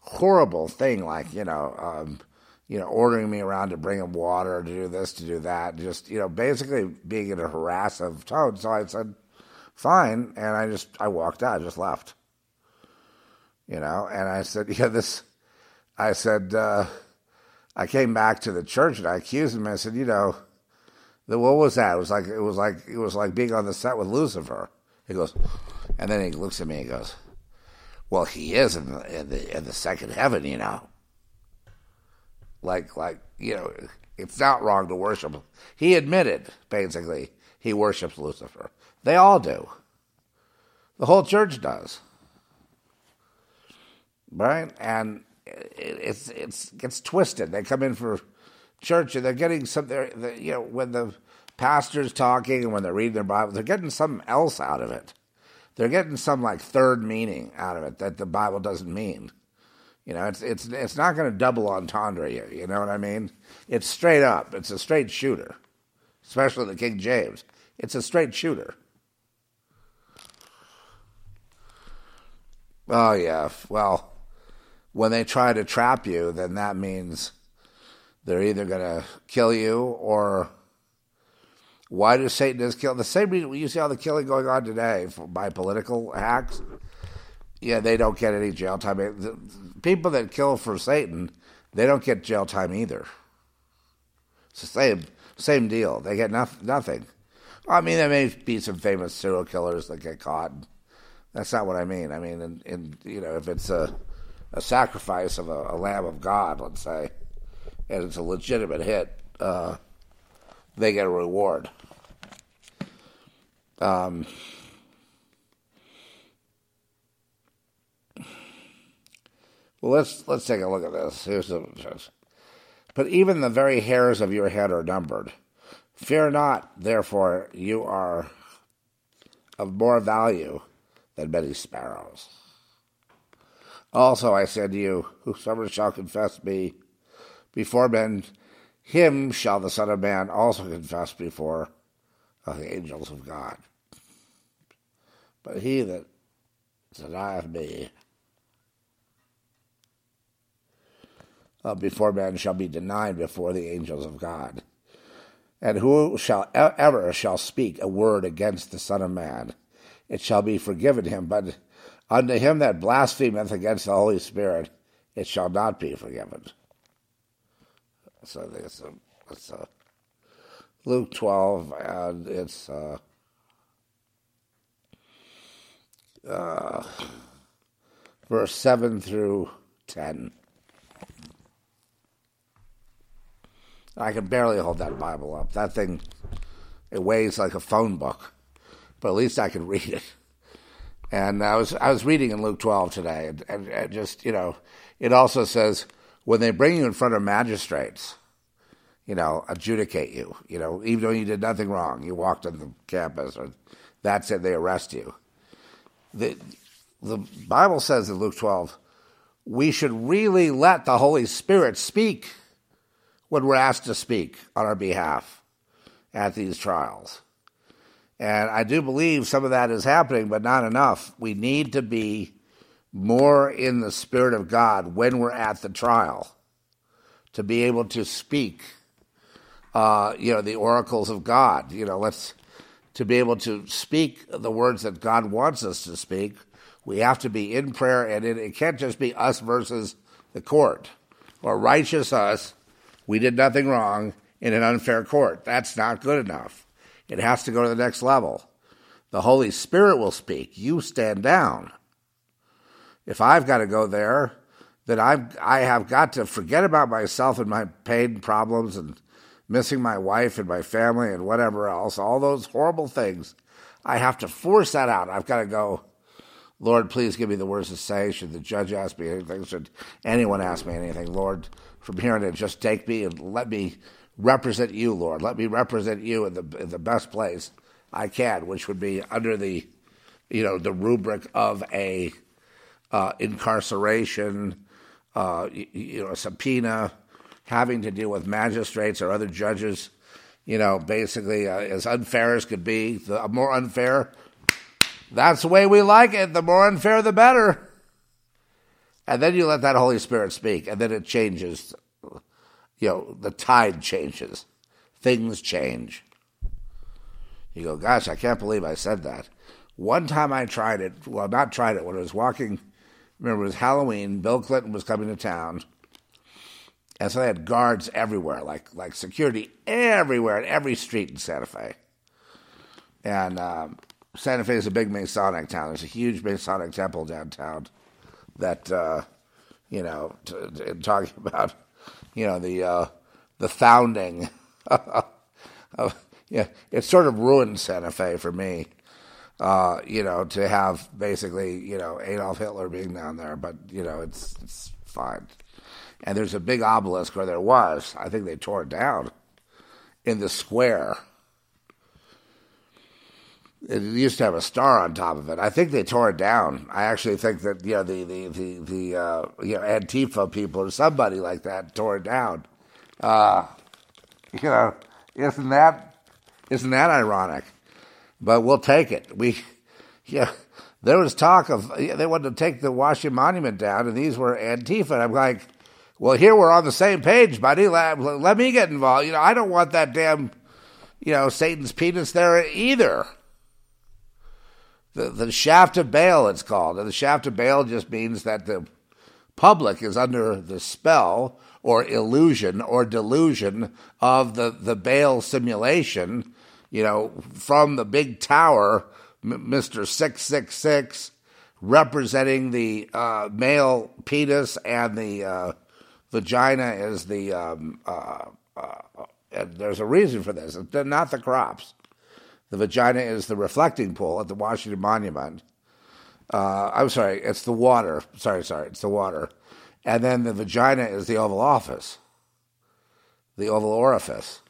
horrible thing, like, you know, um, you know, ordering me around to bring him water, to do this, to do that, just, you know, basically being in a harassive tone. So I said, fine. And I just, I walked out, I just left. You know, and I said, yeah, this, I said, uh, I came back to the church and I accused him. I said, you know, the, what was that? It was like, it was like, it was like being on the set with Lucifer. He goes, and then he looks at me and goes, "Well, he is in the in the, in the second heaven, you know." Like like you know, it's not wrong to worship. He admitted basically he worships Lucifer. They all do. The whole church does, right? And it's it's gets twisted. They come in for church and they're getting some. They're, you know when the pastor's talking and when they're reading their Bible, they're getting something else out of it. They're getting some like third meaning out of it that the Bible doesn't mean. You know, it's it's it's not going to double entendre you. You know what I mean? It's straight up. It's a straight shooter, especially the King James. It's a straight shooter. Oh yeah. Well, when they try to trap you, then that means they're either going to kill you or why does Satanists kill? The same reason you see all the killing going on today by political hacks. Yeah, they don't get any jail time. The people that kill for Satan, they don't get jail time either. It's the same same deal. They get nothing. nothing. I mean, there may be some famous serial killers that get caught. That's not what I mean. I mean, in, in you know, if it's a a sacrifice of a, a, lamb of God, let's say, and it's a legitimate hit, uh, they get a reward. Um, well, let's let's take a look at this. Here's the but even the very hairs of your head are numbered. Fear not, therefore, you are of more value than many sparrows. Also, I said to you, whosoever shall confess me before men, him shall the Son of Man also confess before the angels of God. But he that denieth me uh, before men shall be denied before the angels of God. And who shall ever shall speak a word against the Son of Man, it shall be forgiven him. But unto him that blasphemeth against the Holy Spirit, it shall not be forgiven. So it's a, it's a Luke 12, and it's uh, uh, verse 7 through 10. I can barely hold that Bible up. That thing, it weighs like a phone book, but at least I can read it. And I was I was reading in Luke 12 today, and, and, and just you know, it also says when they bring you in front of magistrates, you know, adjudicate you. You know, even though you did nothing wrong, you walked on the campus, or that's it, they arrest you. The the Bible says in Luke 12, we should really let the Holy Spirit speak when we're asked to speak on our behalf at these trials. And I do believe some of that is happening, but not enough. We need to be more in the Spirit of God when we're at the trial to be able to speak, uh, you know, the oracles of God. You know, let's to be able to speak the words that God wants us to speak. We have to be in prayer, and it, it can't just be us versus the court or righteous us we did nothing wrong in an unfair court. That's not good enough. It has to go to the next level. The Holy Spirit will speak. You stand down. If I've got to go there, then I'm, I have got to forget about myself and my pain problems and missing my wife and my family and whatever else, all those horrible things. I have to force that out. I've got to go, Lord, please give me the words to say. Should the judge ask me anything? Should anyone ask me anything? Lord, from here on in, just take me and let me represent you, Lord. Let me represent you in the in the best place I can, which would be under the, you know, the rubric of a uh, incarceration, uh, you, you know, subpoena, having to deal with magistrates or other judges. You know, basically uh, as unfair as could be. The more unfair, that's the way we like it. The more unfair, the better. And then you let that Holy Spirit speak, and then it changes. You know, the tide changes, things change. You go, gosh, I can't believe I said that. One time I tried it, well, not tried it, when I was walking, remember it was Halloween, Bill Clinton was coming to town. And so they had guards everywhere, like like security everywhere in every street in Santa Fe. And um, Santa Fe is a big Masonic town. There's a huge Masonic temple downtown that, uh, you know, t- t- talking about, you know, the uh, the founding. of, yeah, it sort of ruined Santa Fe for me. Uh, you know, to have basically, you know, Adolf Hitler being down there, but you know, it's it's fine. And there's a big obelisk, or there was. I think they tore it down in the square. It used to have a star on top of it. I think they tore it down. I actually think that you know the the the, the uh, you know Antifa people or somebody like that tore it down. Uh, you know, isn't that isn't that ironic? But we'll take it. We yeah. There was talk of they wanted to take the Washington Monument down, and these were Antifa. And I'm like, well, here we're on the same page, buddy. Let, let me get involved. You know, I don't want that damn, you know, Satan's penis there either. The, the shaft of Baal, it's called. And the shaft of Baal just means that the public is under the spell or illusion or delusion of the, the Baal simulation, you know, from the big tower, Mr. 666, representing the uh, male penis and the uh, vagina is the, um, uh, uh there's a reason for this. Not the crops. The vagina is the reflecting pool at the Washington Monument. Uh, I'm sorry, it's the water. Sorry, sorry, it's the water. And then the vagina is the Oval Office, the Oval Orifice,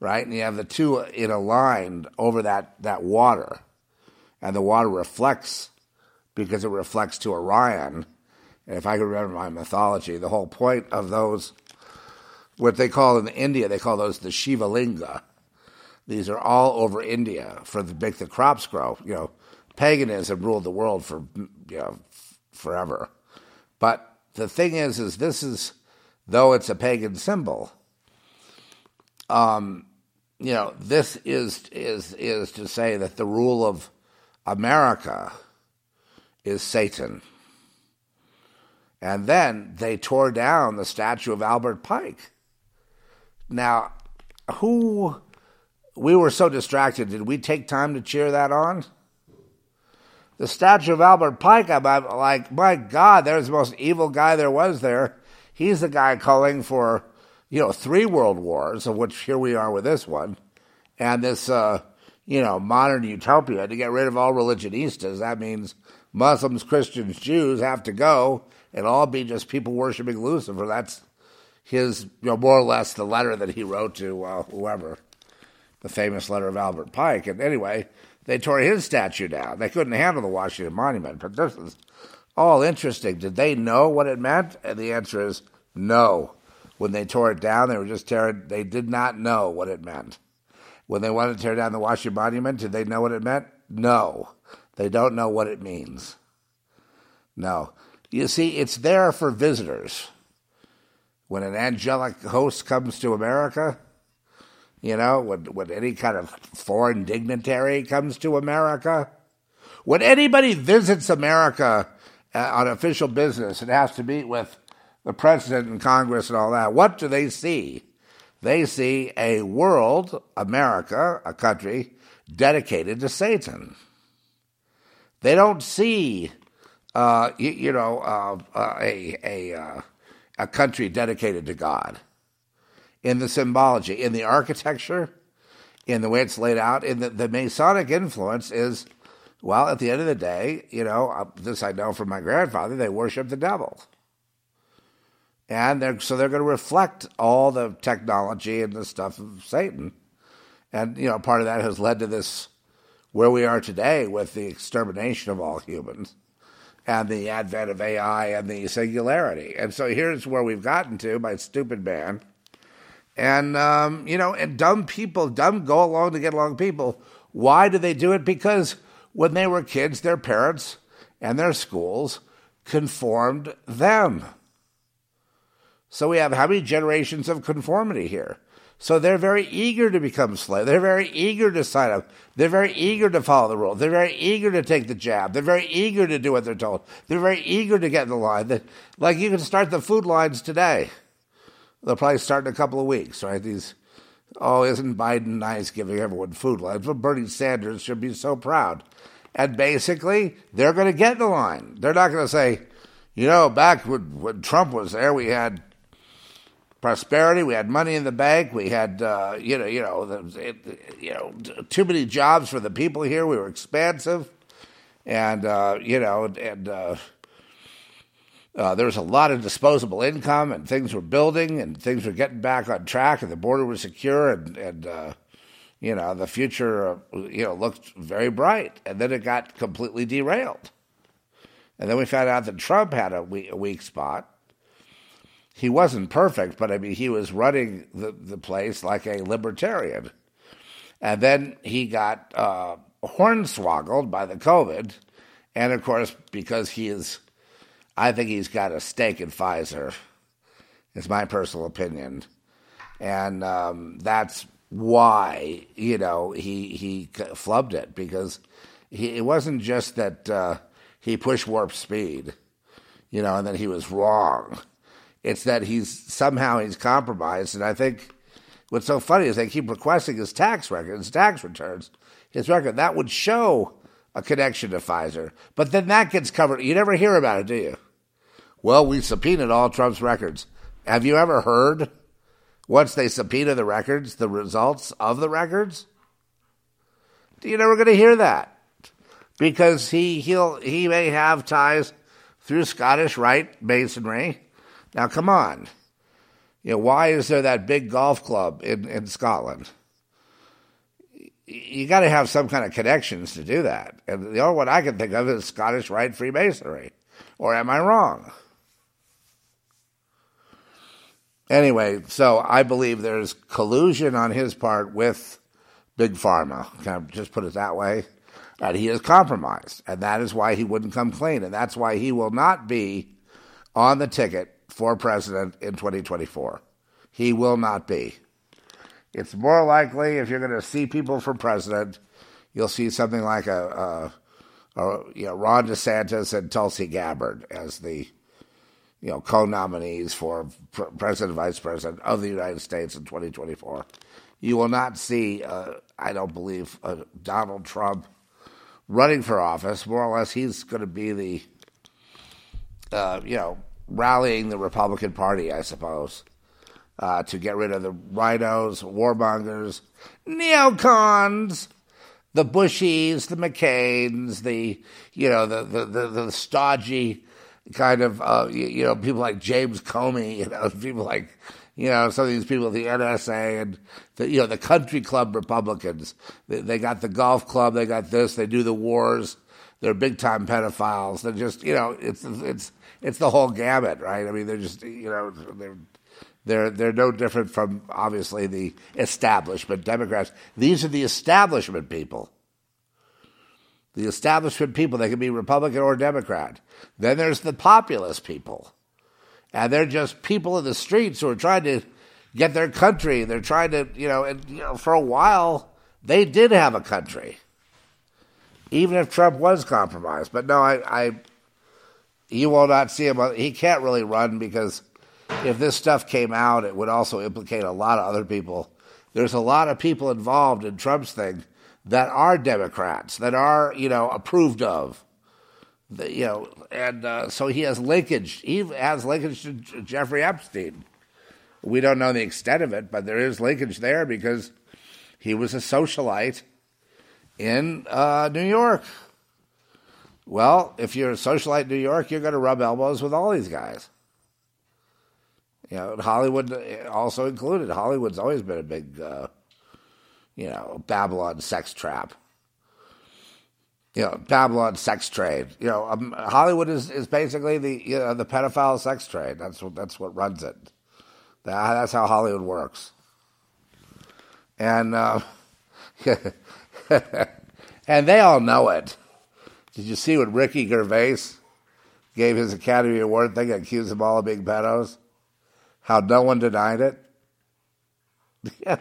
right? And you have the two in a line over that, that water. And the water reflects because it reflects to Orion. And if I can remember my mythology, the whole point of those, what they call in India, they call those the Shiva Linga these are all over India for the make the crops grow. You know, paganism ruled the world for you know forever. But the thing is, is this is though it's a pagan symbol. Um, you know, this is is is to say that the rule of America is Satan. And then they tore down the statue of Albert Pike. Now, who we were so distracted. Did we take time to cheer that on? The statue of Albert Pike, I'm like, my God, there's the most evil guy there was there. He's the guy calling for, you know, three world wars, of which here we are with this one, and this, uh, you know, modern utopia to get rid of all religionistas. That means Muslims, Christians, Jews have to go and all be just people worshiping Lucifer. That's his, you know, more or less the letter that he wrote to uh, whoever the famous letter of Albert Pike. And anyway, they tore his statue down. They couldn't handle the Washington Monument. But this is all interesting. Did they know what it meant? And the answer is no. When they tore it down, they were just tearing, they did not know what it meant. When they wanted to tear down the Washington Monument, did they know what it meant? No. They don't know what it means. No. You see, it's there for visitors. When an angelic host comes to America, you know, when, when any kind of foreign dignitary comes to America, when anybody visits America uh, on official business and has to meet with the president and Congress and all that, what do they see? They see a world, America, a country dedicated to Satan. They don't see, uh, you, you, know, uh, uh a a uh, a country dedicated to God in the symbology, in the architecture, in the way it's laid out, in the, the Masonic influence is, well, at the end of the day, you know, uh, this I know from my grandfather, they worship the devil. And they're, so they're going to reflect all the technology and the stuff of Satan. And, you know, part of that has led to this, where we are today with the extermination of all humans and the advent of AI and the singularity. And so here's where we've gotten to, by stupid man and, um, you know, and dumb people, dumb go along to get along people. Why do they do it? Because when they were kids, their parents and their schools conformed them. So we have how many generations of conformity here? So they're very eager to become slaves. They're very eager to sign up. They're very eager to follow the rules. They're very eager to take the jab. They're very eager to do what they're told. They're very eager to get in the line. That, Like you can start the food lines today. They'll probably start in a couple of weeks, right? These oh, isn't Biden nice giving everyone food? lines? but Bernie Sanders should be so proud. And basically, they're going to get in the line. They're not going to say, you know, back when, when Trump was there, we had prosperity, we had money in the bank, we had, uh, you know, you know, the, it, you know, too many jobs for the people here. We were expansive, and uh, you know, and uh, uh, there was a lot of disposable income, and things were building, and things were getting back on track, and the border was secure, and and uh, you know, the future, uh, you know, looked very bright, and then it got completely derailed. And then we found out that Trump had a weak, a weak spot. He wasn't perfect, but I mean, he was running the, the place like a libertarian. And then he got uh, hornswoggled by the COVID. And of course, because he is, I think he's got a stake in Pfizer, is my personal opinion. And um, that's why, you know, he, he flubbed it because he, it wasn't just that. Uh, he pushed warp speed, you know, and then he was wrong. It's that he's somehow he's compromised, and I think what's so funny is they keep requesting his tax records, his tax returns, his record. That would show a connection to Pfizer, but then that gets covered. You never hear about it, do you? Well, we subpoenaed all Trump's records. Have you ever heard once they subpoena the records, the results of the records? Do You're never going to hear that because he he'll he may have ties through Scottish Rite Masonry. Now, come on, you know why is there that big golf club in in Scotland? You got to have some kind of connections to do that, and the only one I can think of is Scottish Rite Freemasonry. Or am I wrong? Anyway, so I believe there's collusion on his part with Big Pharma. Can I just put it that way? That he is compromised, and that is why he wouldn't come clean, and that's why he will not be on the ticket for president in 2024. He will not be. It's more likely if you're going to see people for president, you'll see something like a, a, a you know, Ron DeSantis and Tulsi Gabbard as the you know co-nominees for president vice president of the United States in 2024. You will not see, uh, I don't believe, uh, Donald Trump running for office, more or less, he's going to be the, uh, you know, rallying the Republican Party, I suppose, uh, to get rid of the RINOs, warmongers, neocons, the Bushies, the McCains, the, you know, the, the, the, the stodgy kind of, uh, you, you know, people like James Comey, you know, people like, you know, some of these people, at the NSA and the, you know, the country club Republicans, they, they got the golf club, they got this, they do the wars, they're big time pedophiles. They're just, you know, it's, it's, it's the whole gamut, right? I mean, they're just, you know, they're, they're, they're no different from obviously the establishment Democrats. These are the establishment people. The establishment people, they can be Republican or Democrat. Then there's the populist people and they're just people in the streets who are trying to get their country. They're trying to, you know, and you know, for a while they did have a country, even if Trump was compromised. But no, I, I you will not see him. He can't really run because if this stuff came out, it would also implicate a lot of other people. There's a lot of people involved in Trump's thing that are Democrats, that are, you know, approved of the, you know, and uh, so he has linkage. He has linkage to Jeffrey Epstein. We don't know the extent of it, but there is linkage there because he was a socialite in uh, New York. Well, if you're a socialite in New York, you're going to rub elbows with all these guys. You know, Hollywood also included. Hollywood's always been a big, uh, you know, Babylon sex trap you know, Babylon sex trade. You know, um, Hollywood is, is basically the you know, the pedophile sex trade. That's what that's what runs it. That, that's how Hollywood works. And uh, and they all know it. Did you see what Ricky Gervais gave his Academy Award thing and accused them all of being pedos? How no one denied it? yeah.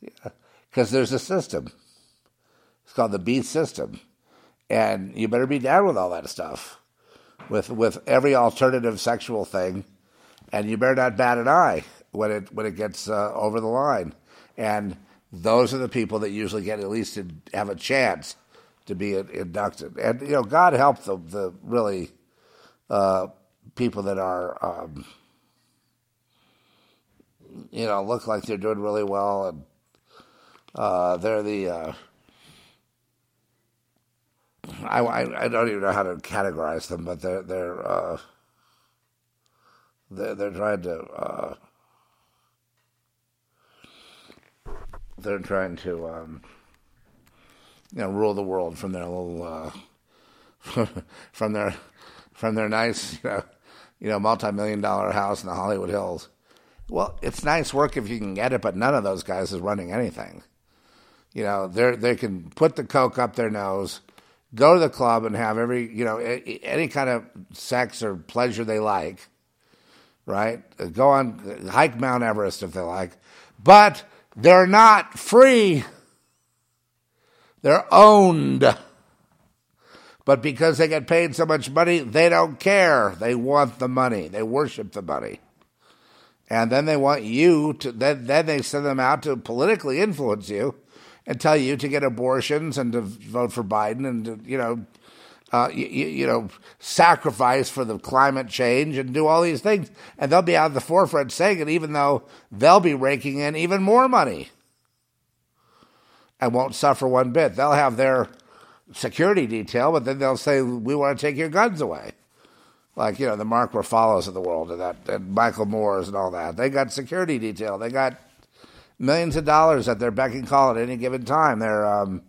Yeah. Because there's a system. It's called the beast system. And you better be down with all that stuff, with, with every alternative sexual thing. And you better not bat an eye. when it when it gets uh, over the line, and those are the people that usually get at least have a chance to be inducted. And you know, God help the the really uh, people that are. Um, you know, look like they're doing really well, and uh, they're the. Uh, I, I, don't even know how to categorize them, but they're they're uh, they're, they're trying to uh, they're trying to um, you know rule the world from their little uh, from their from their nice you know you know multi million dollar house in the Hollywood Hills. Well, it's nice work if you can get it, but none of those guys is running anything. You know, they they can put the coke up their nose, go to the club and have every you know any kind of sex or pleasure they like, right? Go on hike Mount Everest if they like, but they're not free. They're owned. But because they get paid so much money, they don't care. They want the money. They worship the money and then they want you to then then they send them out to politically influence you and tell you to get abortions and to vote for Biden and to you know uh, you, you, know sacrifice for the climate change and do all these things and they'll be out of the forefront saying it even though they'll be raking in even more money and won't suffer one bit they'll have their security detail but then they'll say we want to take your guns away like you know the Mark Ruffalo's of the world and that and Michael Moore's and all that. They got security detail. They got millions of dollars at their beck and call at any given time. They're, um,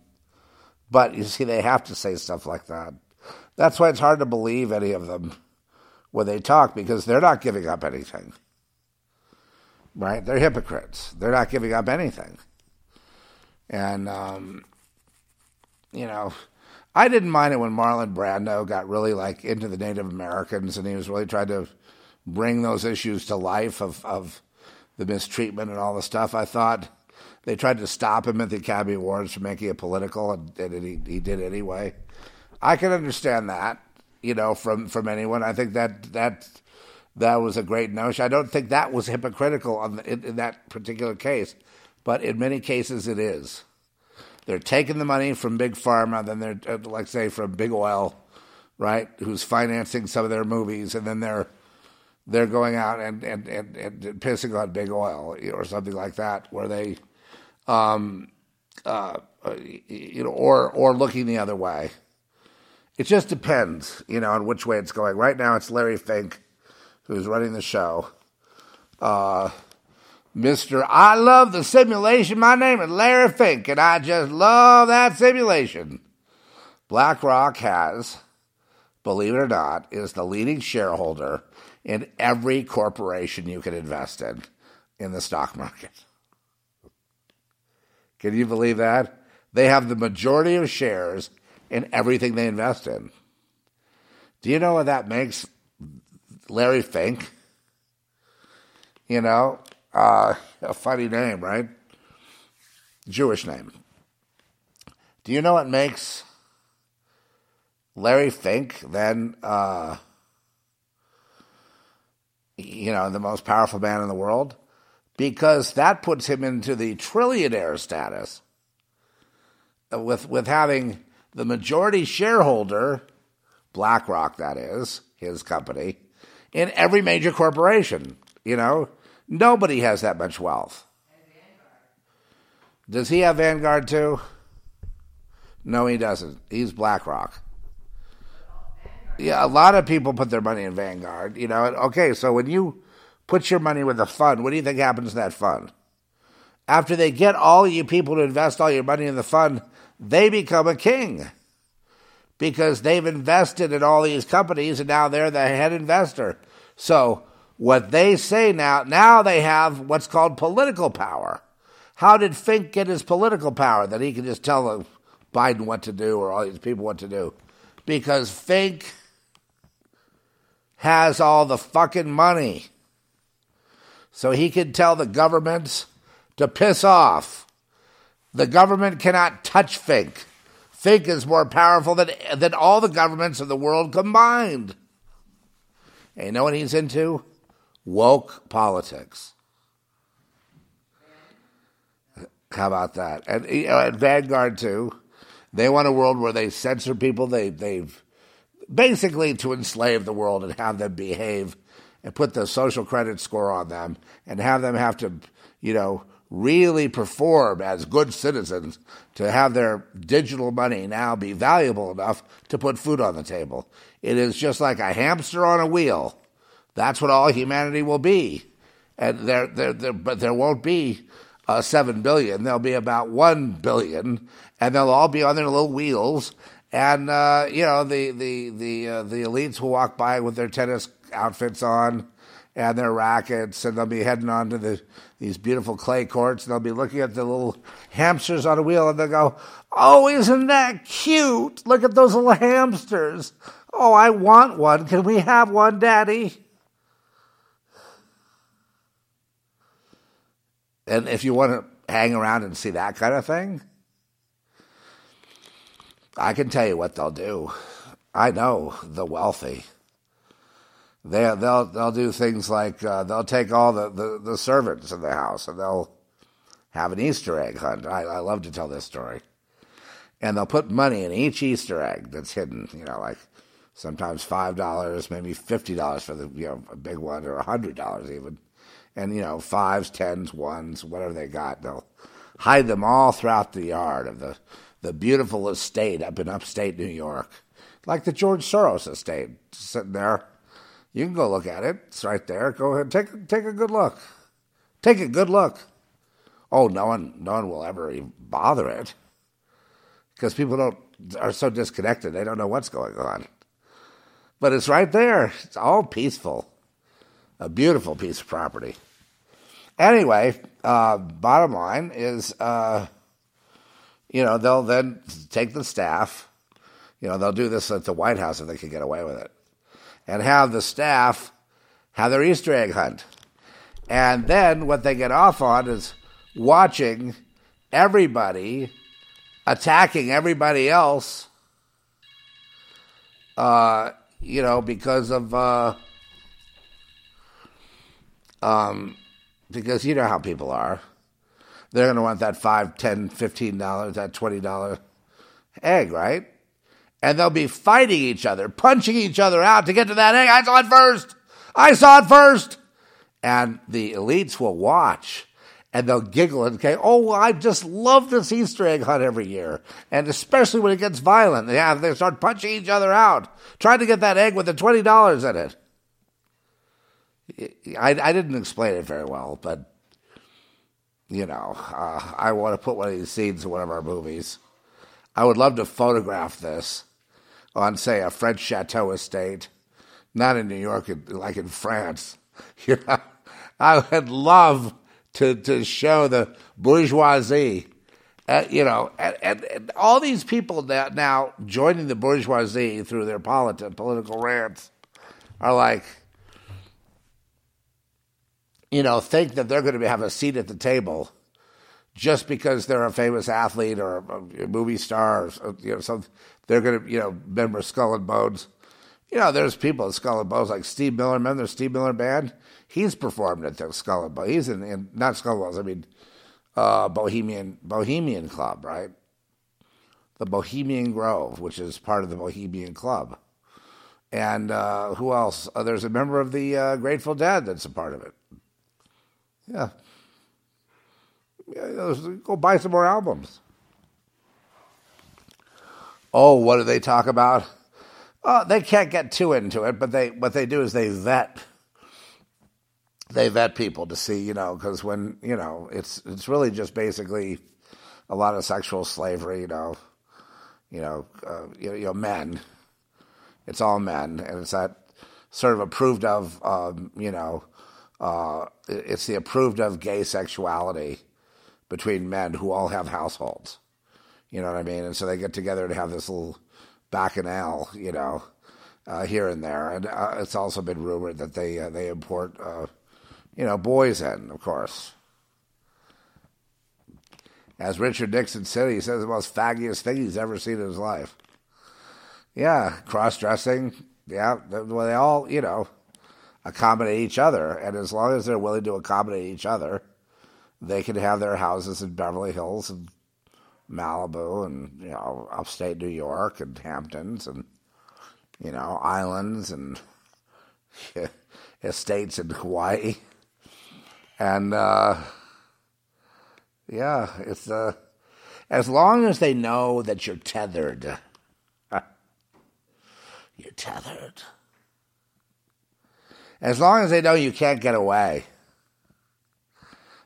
but you see, they have to say stuff like that. That's why it's hard to believe any of them when they talk because they're not giving up anything. Right? They're hypocrites. They're not giving up anything. And, um, you know, I didn't mind it when Marlon Brando got really like into the Native Americans and he was really trying to bring those issues to life of, of the mistreatment and all the stuff. I thought they tried to stop him at the Academy Awards from making it political, and, and he, he did anyway. I can understand that, you know, from, from anyone. I think that that that was a great notion. I don't think that was hypocritical on the, in, in that particular case, but in many cases it is. They're taking the money from big pharma, then they're uh, like say from big oil, right? Who's financing some of their movies, and then they're they're going out and and, and, and pissing on big oil or something like that, where they, um, uh, you know, or or looking the other way. It just depends, you know, on which way it's going. Right now, it's Larry Fink who's running the show. Uh, Mr. I love the simulation. My name is Larry Fink, and I just love that simulation. BlackRock has, believe it or not, is the leading shareholder in every corporation you can invest in in the stock market. Can you believe that? They have the majority of shares in everything they invest in. Do you know what that makes Larry Fink? You know, uh, a funny name, right? Jewish name. Do you know what makes Larry Fink then, uh, you know, the most powerful man in the world? Because that puts him into the trillionaire status with, with having the majority shareholder, BlackRock, that is, his company, in every major corporation. You know, Nobody has that much wealth. Does he have Vanguard too? No, he doesn't. He's BlackRock. Yeah, a lot of people put their money in Vanguard. You know, okay, so when you put your money with a fund, what do you think happens to that fund? After they get all you people to invest all your money in the fund, they become a king because they've invested in all these companies and now they're the head investor. So what they say now, now they have what's called political power. How did Fink get his political power that he can just tell Biden what to do or all these people what to do? Because Fink has all the fucking money. So he can tell the governments to piss off. The government cannot touch Fink. Fink is more powerful than, than all the governments of the world combined. And you know what he's into? Woke politics. How about that? And you know, at Vanguard too, they want a world where they censor people. They they've basically to enslave the world and have them behave and put the social credit score on them and have them have to, you know, really perform as good citizens to have their digital money now be valuable enough to put food on the table. It is just like a hamster on a wheel. That's what all humanity will be. And there, there, there but there won't be uh, seven billion. There'll be about one billion, and they'll all be on their little wheels. And uh, you know the the the uh, the elites will walk by with their tennis outfits on and their rackets, and they'll be heading on to the these beautiful clay courts, and they'll be looking at the little hamsters on a wheel, and they'll go, "Oh, isn't that cute? Look at those little hamsters! Oh, I want one. Can we have one, Daddy?" And if you want to hang around and see that kind of thing, I can tell you what they'll do. I know the wealthy. They they'll they'll do things like uh, they'll take all the, the, the, servants in the house and they'll have an Easter egg hunt. I, I love to tell this story, and they'll put money in each Easter egg that's hidden. You know, like sometimes five dollars, maybe fifty dollars for the you know a big one, or a hundred dollars even, and you know fives, tens, ones, whatever they got. They'll hide them all throughout the yard of the the beautiful estate up in upstate New York, like the George Soros estate, sitting there you can go look at it. It's right there. Go ahead, take take a good look. Take a good look. Oh, no one, no one will ever even bother it because people don't are so disconnected. They don't know what's going on. But it's right there. It's all peaceful. A beautiful piece of property. Anyway, uh, bottom line is, uh, you know, they'll then take the staff. You know, they'll do this at the White House if they can get away with it and have the staff have their Easter egg hunt. And then what they get off on is watching everybody attacking everybody else, uh, you know, because of, uh, um, because you know how people are. They're going to want that five, ten, fifteen dollars, that twenty dollar egg, right? and they'll be fighting each other, punching each other out to get to that egg. I saw it first. I saw it first. And the elites will watch and they'll giggle and say, Oh, I just love this Easter egg hunt every year. And especially when it gets violent. Yeah, they start punching each other out, trying to get that egg with the $20 in it. I, I didn't explain it very well, but, you know, uh, I want to put one of these scenes in one of our movies. I would love to photograph this on, say, a French chateau estate, not in New York, like in France. You know, I would love to, to show the bourgeoisie, uh, you know, and, and, and, all these people that now joining the bourgeoisie through their politi- political rants are like, you know, think that they're going to have a seat at the table just because they're a famous athlete or a, movie star, or, you know, some they're going to, you know, remember Skull and Bones. You know, there's people at Skull and Bones like Steve Miller. Remember the Steve Miller band? He's performed at the Skull and Bones. He's in, in not Skull and Bones. I mean, uh, Bohemian Bohemian Club, right? The Bohemian Grove, which is part of the Bohemian Club. And uh, who else? Uh, there's a member of the uh, Grateful Dead that's a part of it. Yeah, go buy some more albums. Oh, what do they talk about? Oh, they can't get too into it, but they what they do is they vet they vet people to see, you know, because when you know it's it's really just basically a lot of sexual slavery, you know, you know, uh, you, you, know, men. It's all men, and it's that sort of approved of, um, you know, uh, it's the approved of gay sexuality between men who all have households. You know what I mean? And so they get together to have this little bacchanal, you know, uh, here and there. And uh, it's also been rumored that they uh, they import, uh, you know, boys in, of course. As Richard Nixon said, he says the most faggiest thing he's ever seen in his life. Yeah, cross dressing. Yeah, well, they all, you know, accommodate each other. And as long as they're willing to accommodate each other, they can have their houses in Beverly Hills and Malibu and you know upstate New York and Hamptons and you know islands and estates in Hawaii and uh, yeah, it's uh, as long as they know that you're tethered. you're tethered. As long as they know you can't get away,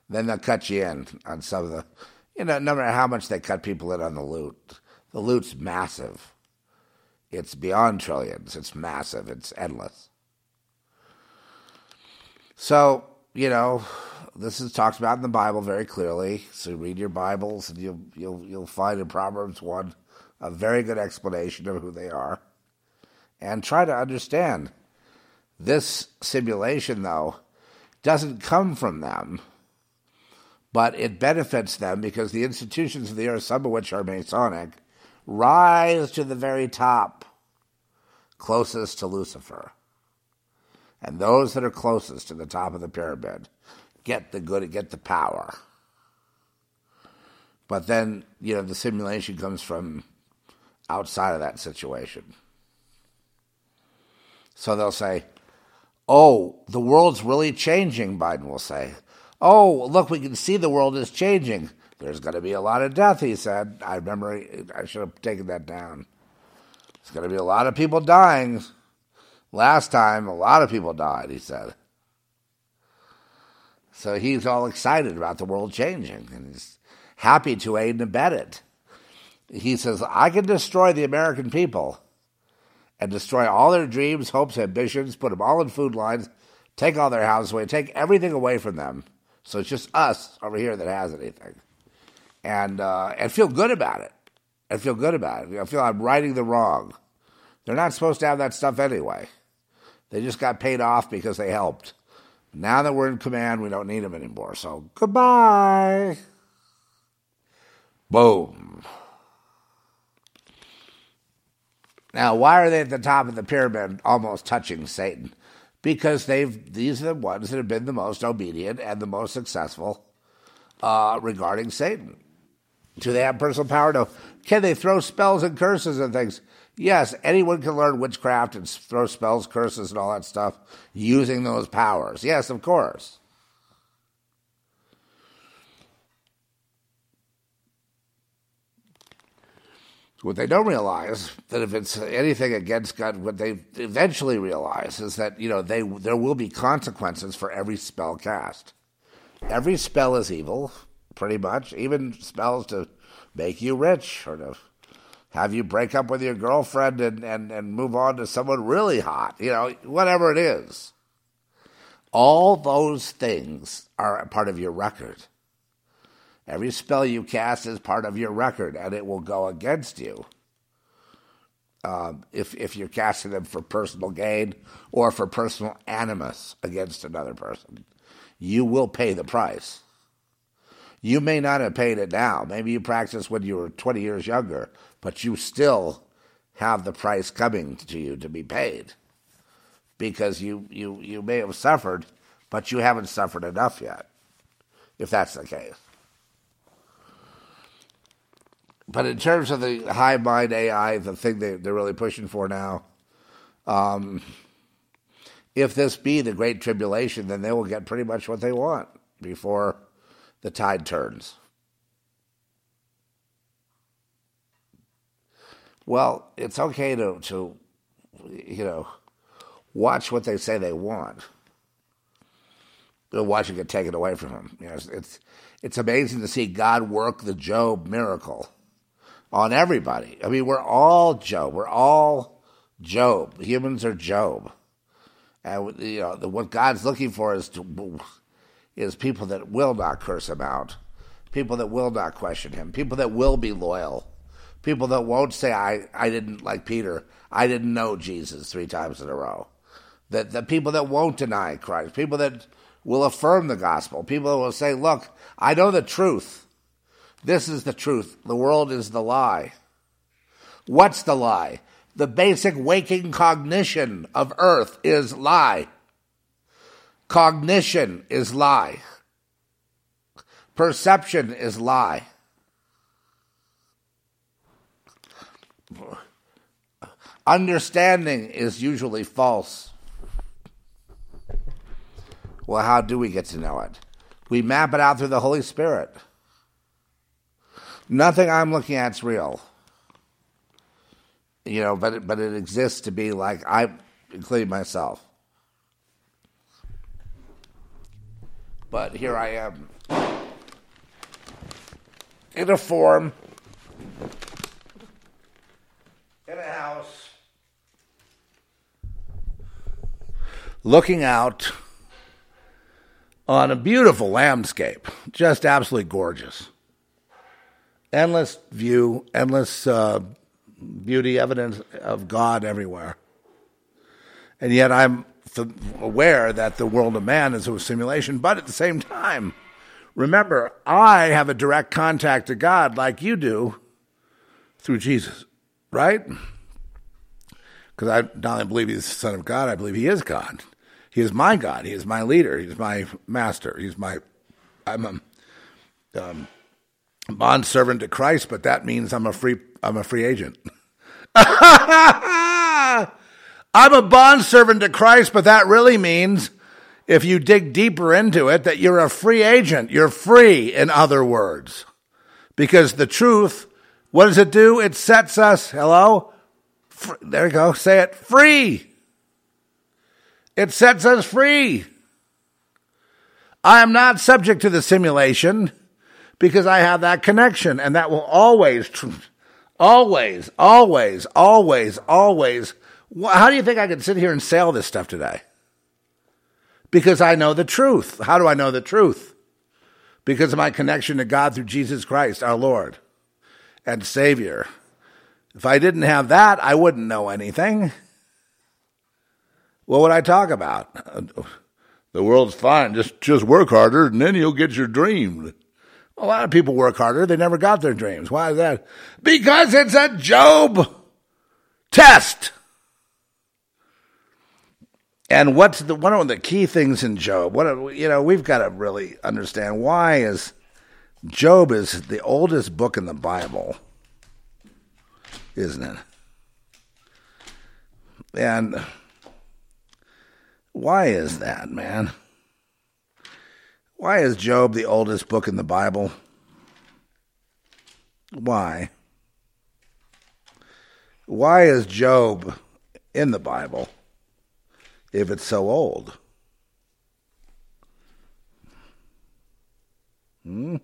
then they'll cut you in on some of the, you know, no matter how much they cut people in on the loot. The loot's massive. It's beyond trillions. It's massive. It's endless. So, you know, this is talked about in the Bible very clearly. So read your Bibles and you'll you'll you'll find in Proverbs one a very good explanation of who they are. And try to understand this simulation, though, doesn't come from them, but it benefits them because the institutions of the earth, some of which are Masonic, rise to the very top, closest to Lucifer. And those that are closest to the top of the pyramid get the good, get the power. But then, you know, the simulation comes from outside of that situation. So they'll say, Oh, the world's really changing, Biden will say. Oh, look, we can see the world is changing. There's going to be a lot of death, he said. I remember, I should have taken that down. There's going to be a lot of people dying. Last time, a lot of people died, he said. So he's all excited about the world changing and he's happy to aid and abet it. He says, I can destroy the American people and destroy all their dreams, hopes, ambitions, put them all in food lines, take all their houses away, take everything away from them. So it's just us over here that has anything. And, uh, and feel good about it. And feel good about it. I feel I'm righting the wrong. They're not supposed to have that stuff anyway. They just got paid off because they helped. Now that we're in command, we don't need them anymore. So goodbye. Boom. Now, why are they at the top of the pyramid almost touching Satan? Because they've these are the ones that have been the most obedient and the most successful uh, regarding Satan. Do they have personal power? No. Can they throw spells and curses and things? Yes, anyone can learn witchcraft and throw spells, curses, and all that stuff using those powers. Yes, of course. What they don't realize that if it's anything against God, what they eventually realize is that you know they there will be consequences for every spell cast. Every spell is evil, pretty much. Even spells to make you rich or to have you break up with your girlfriend and, and, and move on to someone really hot, you know, whatever it is. All those things are part of your record. Every spell you cast is part of your record, and it will go against you um, if, if you're casting them for personal gain or for personal animus against another person. You will pay the price. You may not have paid it now. Maybe you practiced when you were 20 years younger, but you still have the price coming to you to be paid because you, you, you may have suffered, but you haven't suffered enough yet, if that's the case. But in terms of the high mind AI, the thing they, they're really pushing for now, um, if this be the Great Tribulation, then they will get pretty much what they want before the tide turns. Well, it's okay to, to you know, watch what they say they want. They're watching it get taken away from them. You know, it's, it's, it's amazing to see God work the Job miracle on everybody. I mean, we're all Job. We're all Job. Humans are Job. And you know, the, what God's looking for is to, is people that will not curse him out, people that will not question him, people that will be loyal people that won't say I, I didn't like Peter, I didn't know Jesus three times in a row. That the people that won't deny Christ, people that will affirm the gospel, people that will say, Look, I know the truth. This is the truth. The world is the lie. What's the lie? The basic waking cognition of earth is lie. Cognition is lie. Perception is lie. Understanding is usually false. Well, how do we get to know it? We map it out through the Holy Spirit. Nothing I'm looking at is real. You know, but it, but it exists to be like I, including myself. But here I am in a form, in a house, looking out on a beautiful landscape, just absolutely gorgeous. Endless view, endless uh, beauty, evidence of God everywhere. And yet I'm aware that the world of man is a simulation, but at the same time, remember, I have a direct contact to God like you do through Jesus, right? Because I not only believe he's the Son of God, I believe he is God. He is my God. He is my leader. He's my master. He's my, I'm a um, bond servant to Christ, but that means I'm a free, I'm a free agent. I'm a bond servant to Christ, but that really means if you dig deeper into it, that you're a free agent. You're free, in other words. Because the truth, what does it do? It sets us, hello? there you go, say it, free. It sets us free. I am not subject to the simulation because I have that connection, and that will always, always, always, always, always. How do you think I could sit here and sell this stuff today? Because I know the truth. How do I know the truth? Because of my connection to God through Jesus Christ, our Lord and Savior. If I didn't have that, I wouldn't know anything. What would I talk about? The world's fine. Just just work harder, and then you'll get your dreams. A lot of people work harder. They never got their dreams. Why is that? Because it's a Job test. And what's the one of the key things in Job? What you know, we've got to really understand why is Job is the oldest book in the Bible, isn't it? And why is that, man? Why is Job the oldest book in the Bible? Why? Why is Job in the Bible if it's so old? Hmm?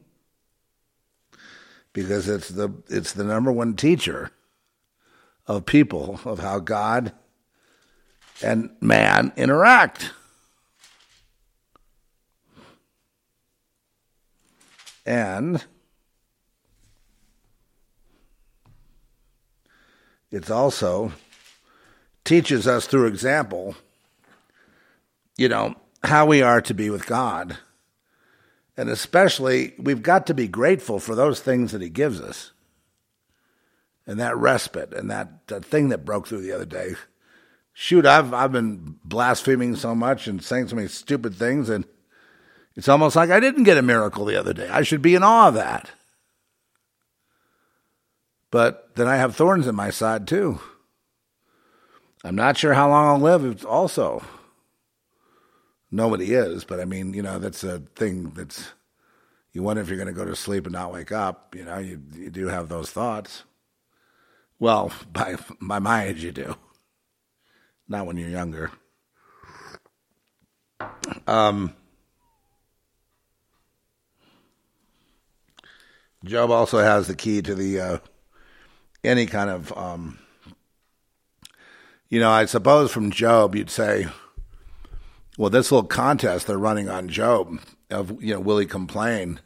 Because it's the it's the number one teacher of people of how God and man interact. And it's also teaches us through example, you know, how we are to be with God. And especially, we've got to be grateful for those things that He gives us. And that respite and that, that thing that broke through the other day shoot, I've I've been blaspheming so much and saying so many stupid things, and it's almost like I didn't get a miracle the other day. I should be in awe of that. But then I have thorns in my side too. I'm not sure how long I'll live. It's also nobody is, but I mean, you know, that's a thing that's you wonder if you're going to go to sleep and not wake up. You know, you you do have those thoughts. Well, by by my age, you do not when you're younger. Um, Job also has the key to the uh, any kind of um, you know. I suppose from Job you'd say, well, this little contest they're running on Job of you know will he complain,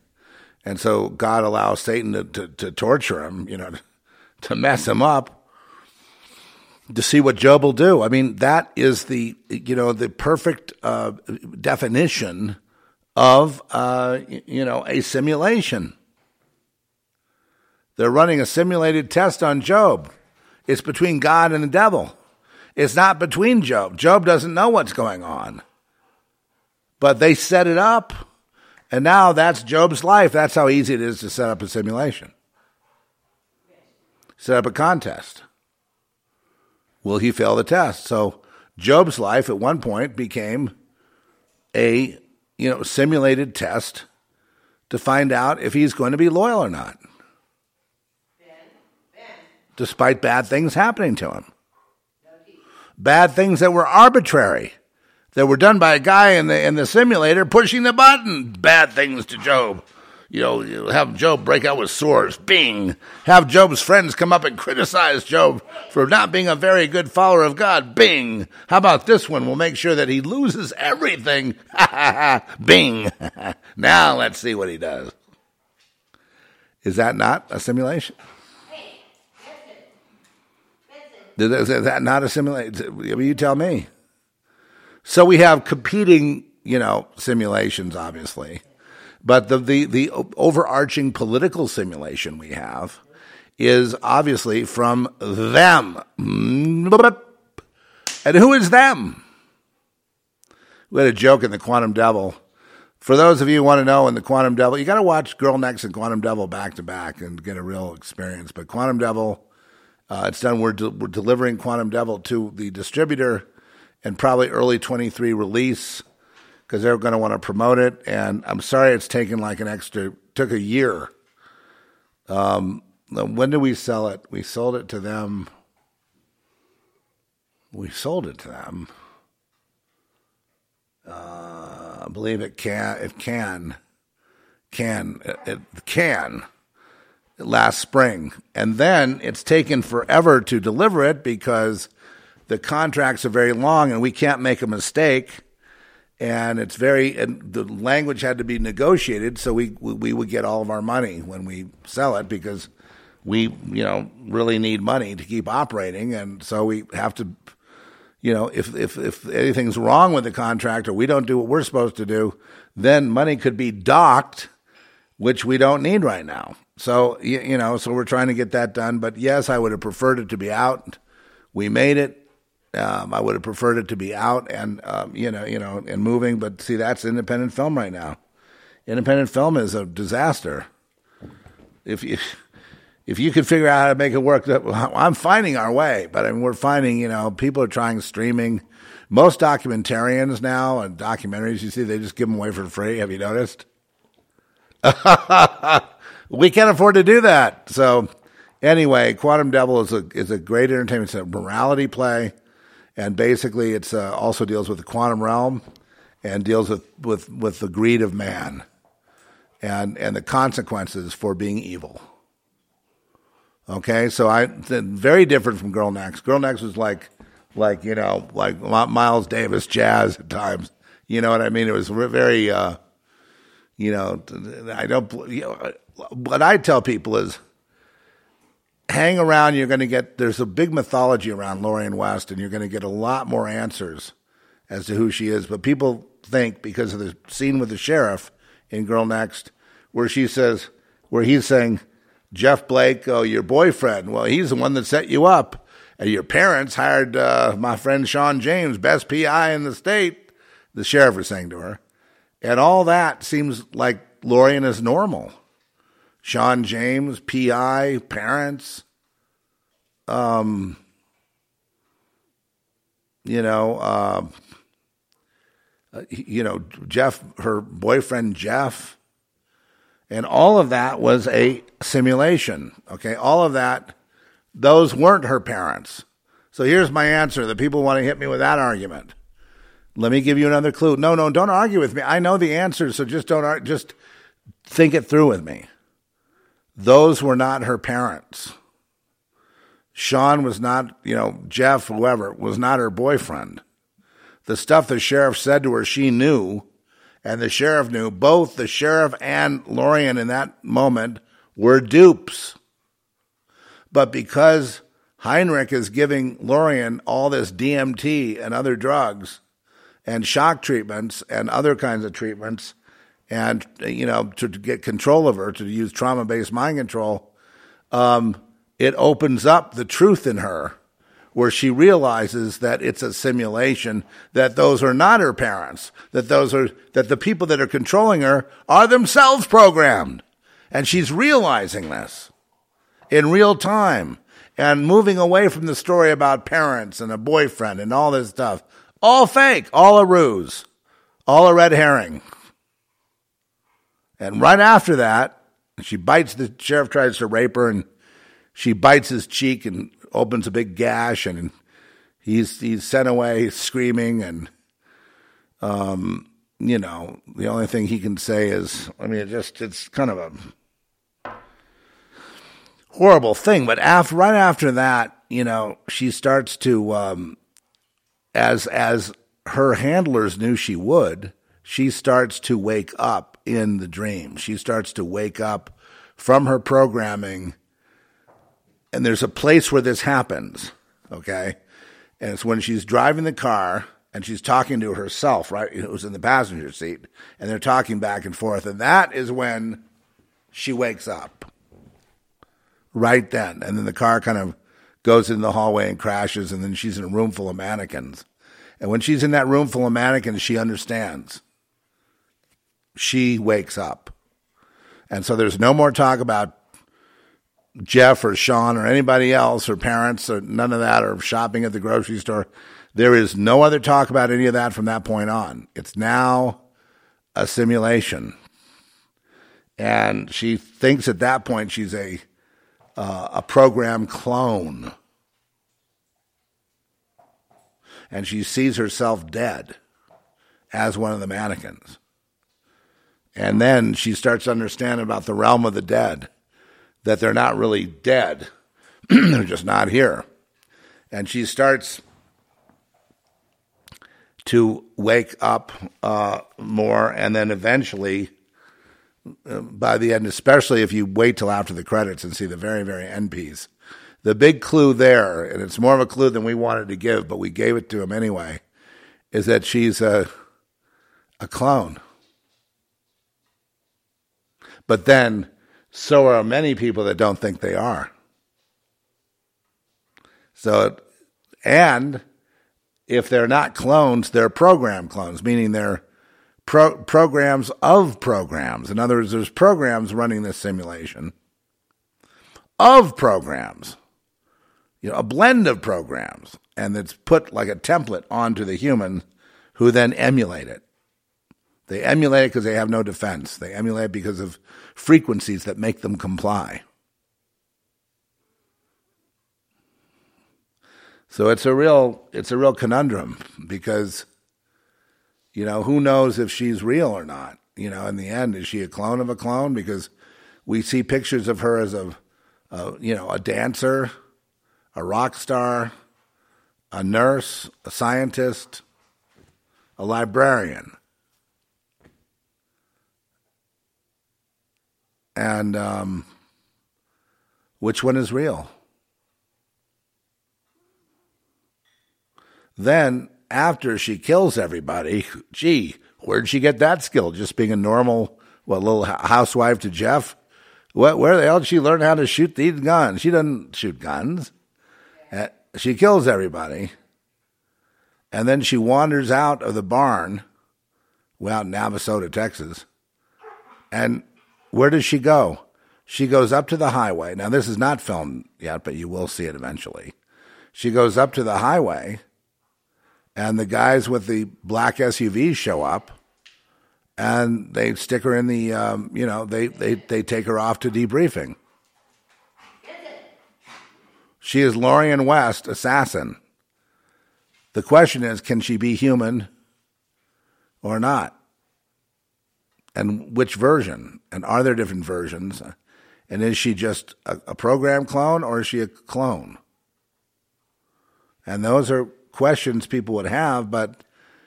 and so God allows Satan to, to, to torture him, you know, to mess him up to see what Job will do. I mean, that is the you know the perfect uh, definition of uh, you know a simulation. They're running a simulated test on Job. It's between God and the devil. It's not between Job. Job doesn't know what's going on. But they set it up And now that's Job's life. That's how easy it is to set up a simulation. Set up a contest. Will he fail the test? So Job's life at one point became a you know simulated test to find out if he's going to be loyal or not. Despite bad things happening to him. Bad things that were arbitrary that were done by a guy in the in the simulator pushing the button. Bad things to Job. You know, you have Job break out with sores. Bing. Have Job's friends come up and criticize Job for not being a very good follower of God. Bing. How about this one? We'll make sure that he loses everything. Bing. now let's see what he does. Is that not a simulation? Is that not a simulation? You tell me. So we have competing, you know, simulations, obviously. But the, the, the overarching political simulation we have is obviously from them. And who is them? We had a joke in the Quantum Devil. For those of you who want to know in the Quantum Devil, you got to watch Girl Next and Quantum Devil back to back and get a real experience. But Quantum Devil, uh, it's done. We're, de- we're delivering Quantum Devil to the distributor and probably early 23 release because they're going to want to promote it. And I'm sorry it's taken like an extra, took a year. Um, when did we sell it? We sold it to them. We sold it to them. Uh, I believe it can. It can. Can. It, it can. Last spring, and then it's taken forever to deliver it because the contracts are very long and we can't make a mistake. And it's very and the language had to be negotiated so we we would get all of our money when we sell it because we you know really need money to keep operating. And so we have to you know if if if anything's wrong with the contract or we don't do what we're supposed to do then money could be docked which we don't need right now so you, you know so we're trying to get that done but yes I would have preferred it to be out we made it um, I would have preferred it to be out and um, you know, you know, and moving. But see, that's independent film right now. Independent film is a disaster. If you if you could figure out how to make it work, I'm finding our way. But I mean, we're finding, you know, people are trying streaming. Most documentarians now and documentaries, you see, they just give them away for free. Have you noticed? we can't afford to do that. So, anyway, Quantum Devil is a is a great entertainment. It's a morality play and basically it's uh, also deals with the quantum realm and deals with, with, with the greed of man and and the consequences for being evil. Okay, so I very different from Girl Next. Girl Next was like like you know like Miles Davis jazz at times. You know what I mean? It was very uh, you know I don't you know, what I tell people is hang around. You're going to get there's a big mythology around Lorian West, and you're going to get a lot more answers as to who she is. But people think because of the scene with the sheriff in Girl Next, where she says, where he's saying, Jeff Blake, oh, your boyfriend. Well, he's the one that set you up. And your parents hired uh, my friend Sean James, best PI in the state, the sheriff was saying to her. And all that seems like Lorian is normal. Sean James, PI, parents, um, you know, uh, you know, Jeff, her boyfriend Jeff, and all of that was a simulation. Okay, all of that, those weren't her parents. So here's my answer. The people want to hit me with that argument. Let me give you another clue. No, no, don't argue with me. I know the answer, so just don't just think it through with me. Those were not her parents. Sean was not, you know, Jeff, whoever, was not her boyfriend. The stuff the sheriff said to her, she knew, and the sheriff knew. Both the sheriff and Lorian in that moment were dupes. But because Heinrich is giving Lorian all this DMT and other drugs and shock treatments and other kinds of treatments, and you know to, to get control of her to use trauma based mind control um, it opens up the truth in her where she realizes that it's a simulation, that those are not her parents, that those are, that the people that are controlling her are themselves programmed. And she's realizing this in real time and moving away from the story about parents and a boyfriend and all this stuff. All fake, all a ruse, all a red herring. And right after that, she bites the sheriff tries to rape her and she bites his cheek and opens a big gash and he's he's sent away screaming and um you know the only thing he can say is I mean it just it's kind of a horrible thing. But after right after that you know she starts to um as as her handlers knew she would she starts to wake up in the dream she starts to wake up from her programming and there's a place where this happens, okay? And it's when she's driving the car and she's talking to herself, right? Who's in the passenger seat, and they're talking back and forth. And that is when she wakes up. Right then. And then the car kind of goes in the hallway and crashes, and then she's in a room full of mannequins. And when she's in that room full of mannequins, she understands. She wakes up. And so there's no more talk about Jeff or Sean or anybody else or parents or none of that or shopping at the grocery store. There is no other talk about any of that from that point on. It's now a simulation. And she thinks at that point she's a uh, a program clone. And she sees herself dead as one of the mannequins. And then she starts to understand about the realm of the dead that they're not really dead, they're just not here. And she starts to wake up uh, more, and then eventually, uh, by the end, especially if you wait till after the credits and see the very, very end piece, the big clue there, and it's more of a clue than we wanted to give, but we gave it to him anyway, is that she's a a clone. But then so are many people that don't think they are. So, and if they're not clones, they're program clones, meaning they're pro- programs of programs. In other words, there's programs running this simulation of programs, you know, a blend of programs, and it's put like a template onto the human who then emulate it. They emulate it because they have no defense. They emulate because of frequencies that make them comply. So it's a real it's a real conundrum because you know who knows if she's real or not. You know, in the end, is she a clone of a clone? Because we see pictures of her as a, a you know a dancer, a rock star, a nurse, a scientist, a librarian. And um, which one is real? Then, after she kills everybody, gee, where'd she get that skill? Just being a normal, what, little housewife to Jeff? What, where the hell did she learn how to shoot these guns? She doesn't shoot guns. Uh, she kills everybody. And then she wanders out of the barn, out in Navasota, Texas, and where does she go? She goes up to the highway. Now, this is not filmed yet, but you will see it eventually. She goes up to the highway, and the guys with the black SUVs show up, and they stick her in the, um, you know, they, they, they take her off to debriefing. She is Lorian West, assassin. The question is can she be human or not? And which version? And are there different versions? And is she just a, a program clone or is she a clone? And those are questions people would have, but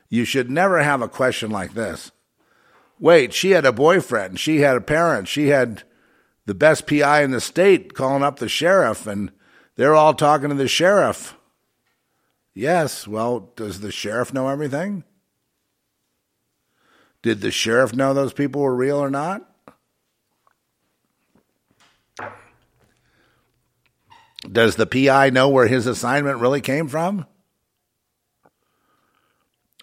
you should never have a question like this. Wait, she had a boyfriend, she had a parent, she had the best PI in the state calling up the sheriff, and they're all talking to the sheriff. Yes, well, does the sheriff know everything? Did the sheriff know those people were real or not? Does the PI know where his assignment really came from?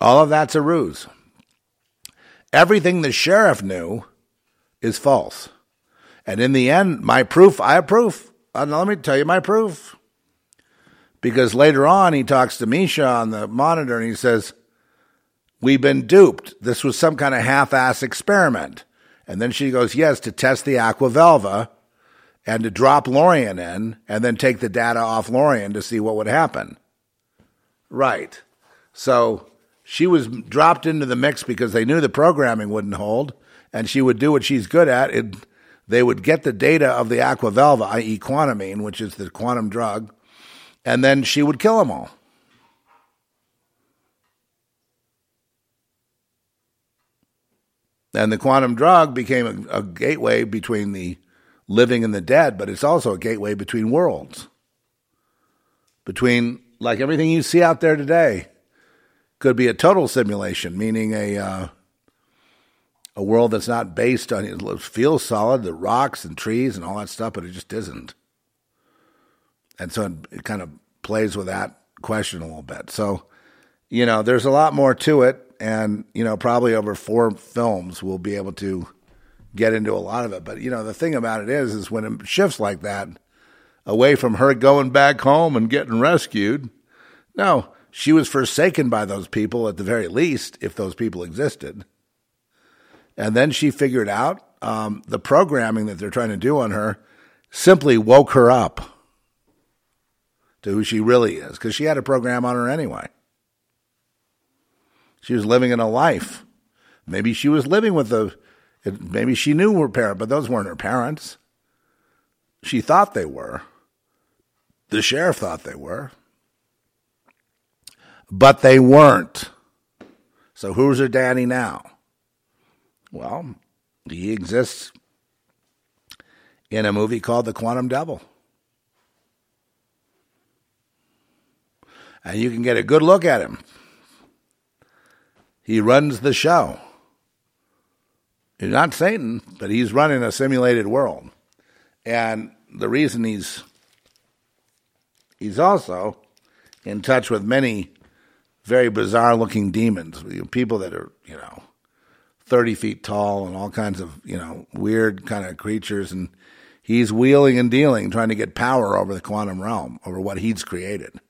All of that's a ruse. Everything the sheriff knew is false. And in the end, my proof, I have proof. Uh, let me tell you my proof. Because later on, he talks to Misha on the monitor and he says, We've been duped. This was some kind of half ass experiment. And then she goes, Yes, to test the Aquavelva and to drop Lorian in and then take the data off Lorian to see what would happen. Right. So she was dropped into the mix because they knew the programming wouldn't hold and she would do what she's good at. It, they would get the data of the Aquavelva, i.e., quantamine, which is the quantum drug, and then she would kill them all. And the quantum drug became a, a, gateway between the living and the dead, but it's also a gateway between worlds. Between, like everything you see out there today, could be a total simulation, meaning a uh, a world that's not based on it feels solid, the rocks and trees and all that stuff, but it just isn't. And so it, it kind of plays with that question a little bit. So, you know, there's a lot more to it, and you know, probably over four films we'll be able to get into a lot of it. But you know, the thing about it is, is when it shifts like that, away from her going back home and getting rescued, no, she was forsaken by those people at the very least, if those people existed and then she figured out um, the programming that they're trying to do on her simply woke her up to who she really is because she had a program on her anyway. She was living in a life. Maybe she was living with the, maybe she knew her parent, but those weren't her parents. She thought they were. The sheriff thought they were. But they weren't. So who's her daddy now? Well, he exists in a movie called The Quantum Devil. And you can get a good look at him. He runs the show. He's not Satan, but he's running a simulated world. And the reason he's he's also in touch with many very bizarre looking demons, people that are, you know, 30 feet tall and all kinds of, you know, weird kind of creatures. And he's wheeling and dealing, trying to get power over the quantum realm, over what he's created.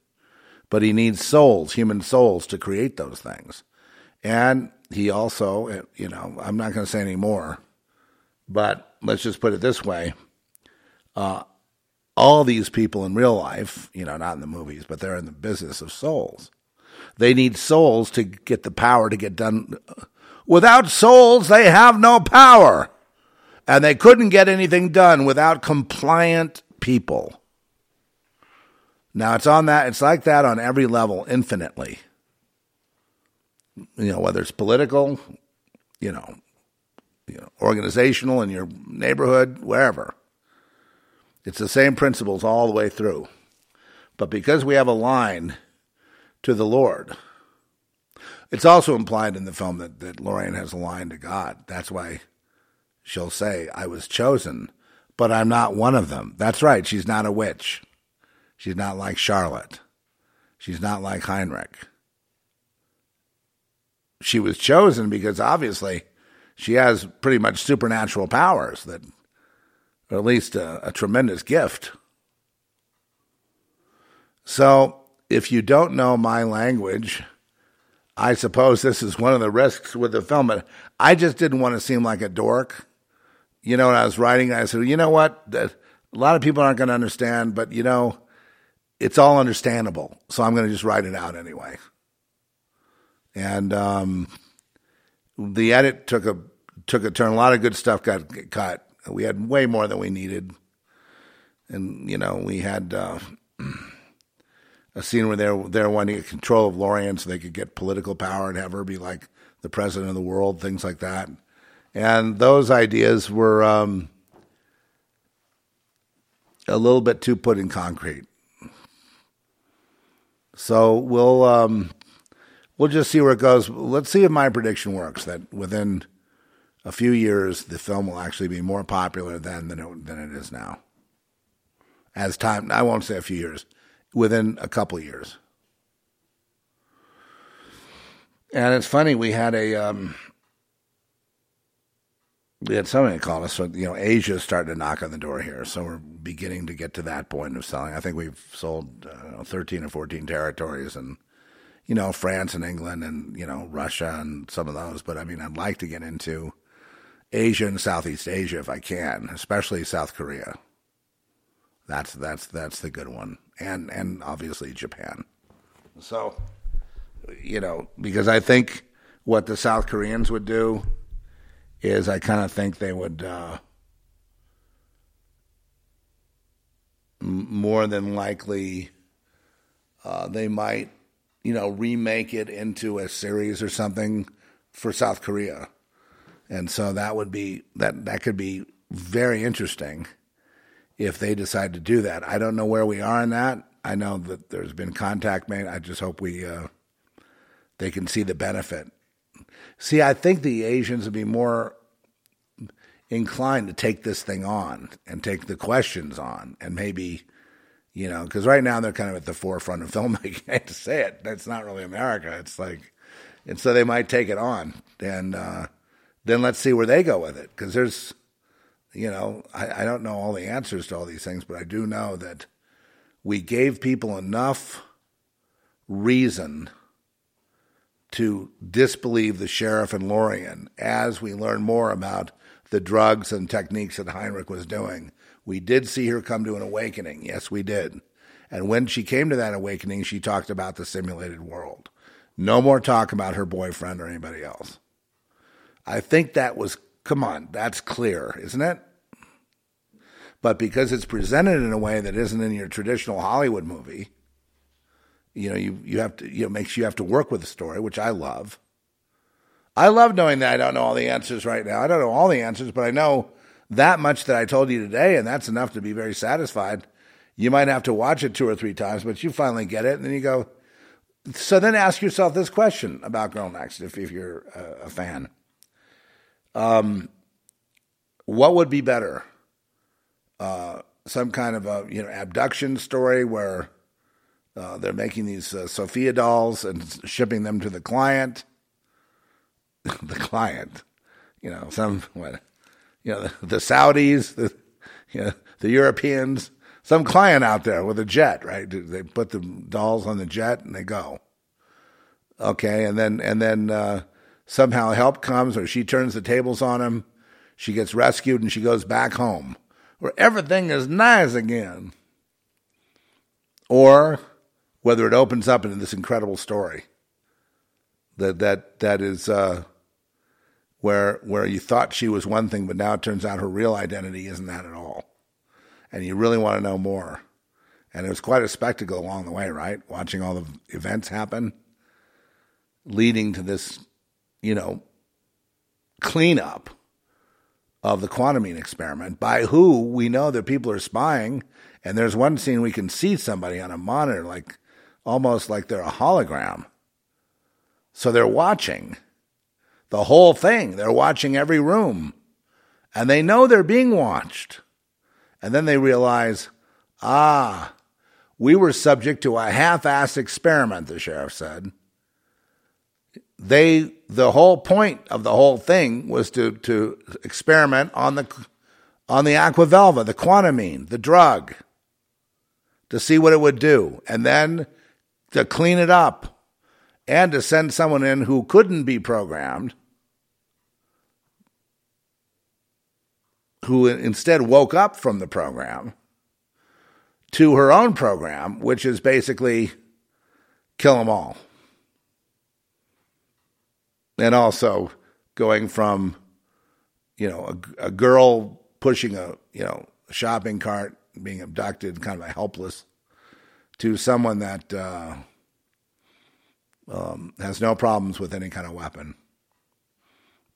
But he needs souls, human souls, to create those things. And he also, you know, I'm not going to say any more, but let's just put it this way. Uh, all these people in real life, you know, not in the movies, but they're in the business of souls. They need souls to get the power to get done Without souls, they have no power. And they couldn't get anything done without compliant people. Now it's on that, it's like that on every level infinitely. You know, whether it's political, you know, you know, organizational in your neighborhood, wherever. It's the same principles all the way through. But because we have a line to the Lord, it's also implied in the film that, that Lorian has a line to God. That's why she'll say, I was chosen, but I'm not one of them. That's right. She's not a witch. She's not like Charlotte. She's not like Heinrich. She was chosen because obviously she has pretty much supernatural powers that, or at least a, a tremendous gift. So if you don't know my language, I suppose this is one of the risks with the film, but I just didn't want to seem like a dork. You know, when I was writing, I said, you know what? A lot of people aren't going to understand, but you know, it's all understandable. So I'm going to just write it out anyway. And um, the edit took a took a turn. A lot of good stuff got cut. We had way more than we needed, and you know, we had. Uh, a scene where they're they're wanting to get control of Lorian so they could get political power and have her be like the president of the world, things like that. And those ideas were um, a little bit too put in concrete. So we'll um, we'll just see where it goes. Let's see if my prediction works. That within a few years, the film will actually be more popular then than it, than it is now. as time. I won't say a few years, within a couple years. And it's funny, we had a um, we had somebody call us. So you know, Asia starting to knock on the door here, so we're beginning to get to that point of selling. I think we've sold uh, thirteen or fourteen territories, and you know, France and England, and you know, Russia and some of those. But I mean, I'd like to get into Asia and Southeast Asia if I can, especially South Korea. That's that's that's the good one, and and obviously Japan. So you know, because I think what the South Koreans would do is I kind of think they would uh, more than likely uh, they might, you know, remake it into a series or something for South Korea, and so that would be that that could be very interesting if they decide to do that. I don't know where we are in that. I know that there's been contact made. I just hope we. Uh, they can see the benefit. See, I think the Asians would be more inclined to take this thing on and take the questions on and maybe, you know, because right now they're kind of at the forefront of filmmaking. I hate to say it, that's not really America. It's like, and so they might take it on. And uh, then let's see where they go with it. Because there's, you know, I, I don't know all the answers to all these things, but I do know that we gave people enough reason to disbelieve the sheriff and Lorian as we learn more about the drugs and techniques that Heinrich was doing. We did see her come to an awakening. Yes, we did. And when she came to that awakening, she talked about the simulated world. No more talk about her boyfriend or anybody else. I think that was, come on, that's clear, isn't it? But because it's presented in a way that isn't in your traditional Hollywood movie, you know, you, you have to, you know, makes you have to work with the story, which I love. I love knowing that I don't know all the answers right now. I don't know all the answers, but I know that much that I told you today, and that's enough to be very satisfied. You might have to watch it two or three times, but you finally get it, and then you go. So then ask yourself this question about Girl Next, if, if you're a, a fan. Um, what would be better? Uh, some kind of a you know abduction story where uh, they're making these uh, Sophia dolls and shipping them to the client. the client, you know, some what, you know, the, the Saudis, the you know, the Europeans, some client out there with a jet, right? They put the dolls on the jet and they go. Okay, and then and then uh, somehow help comes, or she turns the tables on him. She gets rescued and she goes back home, where everything is nice again. Or whether it opens up into this incredible story that that that is uh, where where you thought she was one thing, but now it turns out her real identity isn't that at all, and you really want to know more. And it was quite a spectacle along the way, right? Watching all the events happen, leading to this, you know, cleanup of the Quatermain experiment by who we know that people are spying. And there's one scene we can see somebody on a monitor, like almost like they're a hologram. So they're watching the whole thing. They're watching every room. And they know they're being watched. And then they realize, ah, we were subject to a half assed experiment, the sheriff said. They the whole point of the whole thing was to, to experiment on the on the aquavelva, the quatermain, the drug, to see what it would do. And then to clean it up and to send someone in who couldn't be programmed, who instead woke up from the program, to her own program, which is basically kill them all. And also going from, you know, a, a girl pushing a, you know, shopping cart, being abducted, kind of a helpless to someone that uh, um, has no problems with any kind of weapon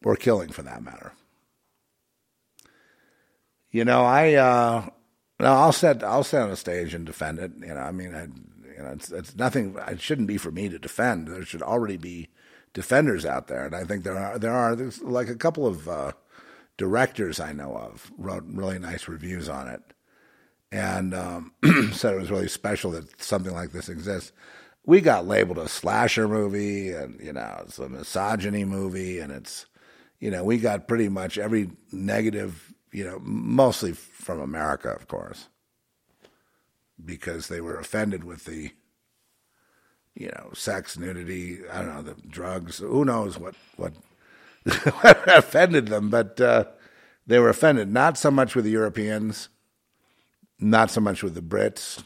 or killing for that matter. You know, I uh, no, I'll set I'll set on a stage and defend it. You know, I mean, I, you know, it's it's nothing. It shouldn't be for me to defend. There should already be defenders out there, and I think there are there are there's like a couple of uh, directors I know of wrote really nice reviews on it and um, said it was really special that something like this exists. We got labeled a slasher movie, and you know, it's a misogyny movie, and it's you know, we got pretty much every negative, you know, mostly from America, of course, because they were offended with the, you know, sex, nudity, I don't know, the drugs. Who knows what what, offended them? But uh, they were offended not so much with the Europeans, not so much with the Brits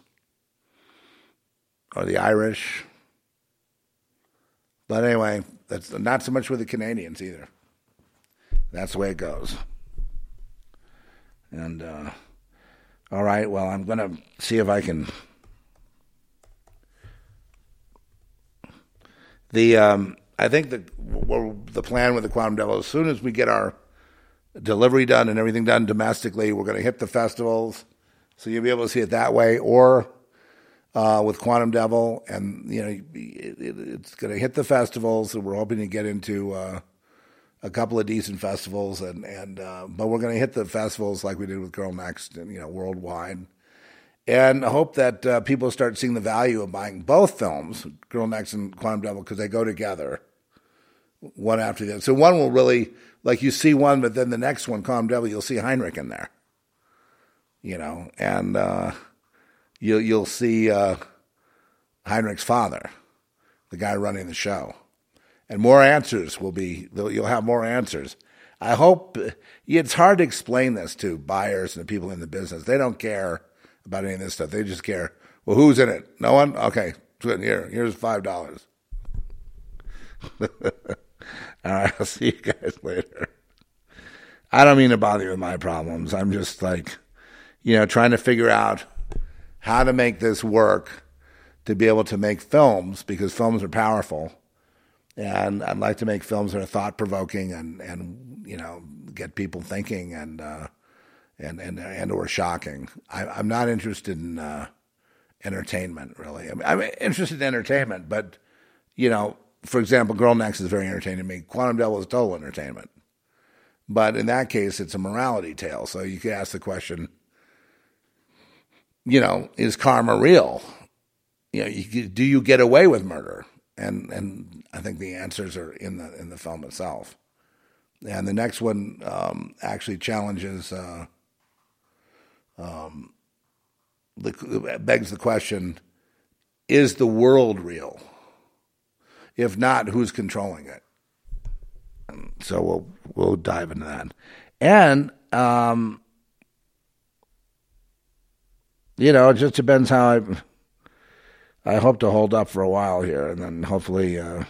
or the Irish. But anyway, that's not so much with the Canadians either. That's the way it goes. And uh, all right, well, I'm going to see if I can. The um, I think the the plan with the Quantum Devil as soon as we get our delivery done and everything done domestically, we're going to hit the festivals, so you'll be able to see it that way, or uh, with Quantum Devil, and you know it, it, it's going to hit the festivals. So we're hoping to get into. Uh, a couple of decent festivals, and and uh, but we're going to hit the festivals like we did with Girl Next, and you know, worldwide, and I hope that uh, people start seeing the value of buying both films, Girl Next and Quantum Devil, because they go together, one after the other. So one will really like you see one, but then the next one, Quantum Devil, you'll see Heinrich in there, you know, and uh, you'll you'll see uh, Heinrich's father, the guy running the show and more answers will be, you'll have more answers. I hope it's hard to explain this to buyers and the people in the business. They don't care about any of this stuff. They just care, well, who's in it? No one? Okay. Here, here's $5. All right, I'll see you guys later. I don't mean to bother you with my problems. I'm just like, you know, trying to figure out how to make this work to be able to make films because films are powerful and I'd like to make films that are thought provoking and and you know get people thinking and uh, and and and or shocking. I, am not interested in uh, entertainment really. I mean, I'm interested in entertainment, but you know, for example, Girl Next is very entertaining to me. Quantum Devil is total entertainment, but in that case, it's a morality tale. So you could ask the question, you know, is karma real? You know, you, do you get away with murder? and and I think the answers are in the in the film itself. And the next one um, actually challenges, uh, um, the, begs the question: Is the world real? If not, who's controlling it? And so we'll we'll dive into that, and um, you know, it just depends how I I hope to hold up for a while here, and then hopefully, uh,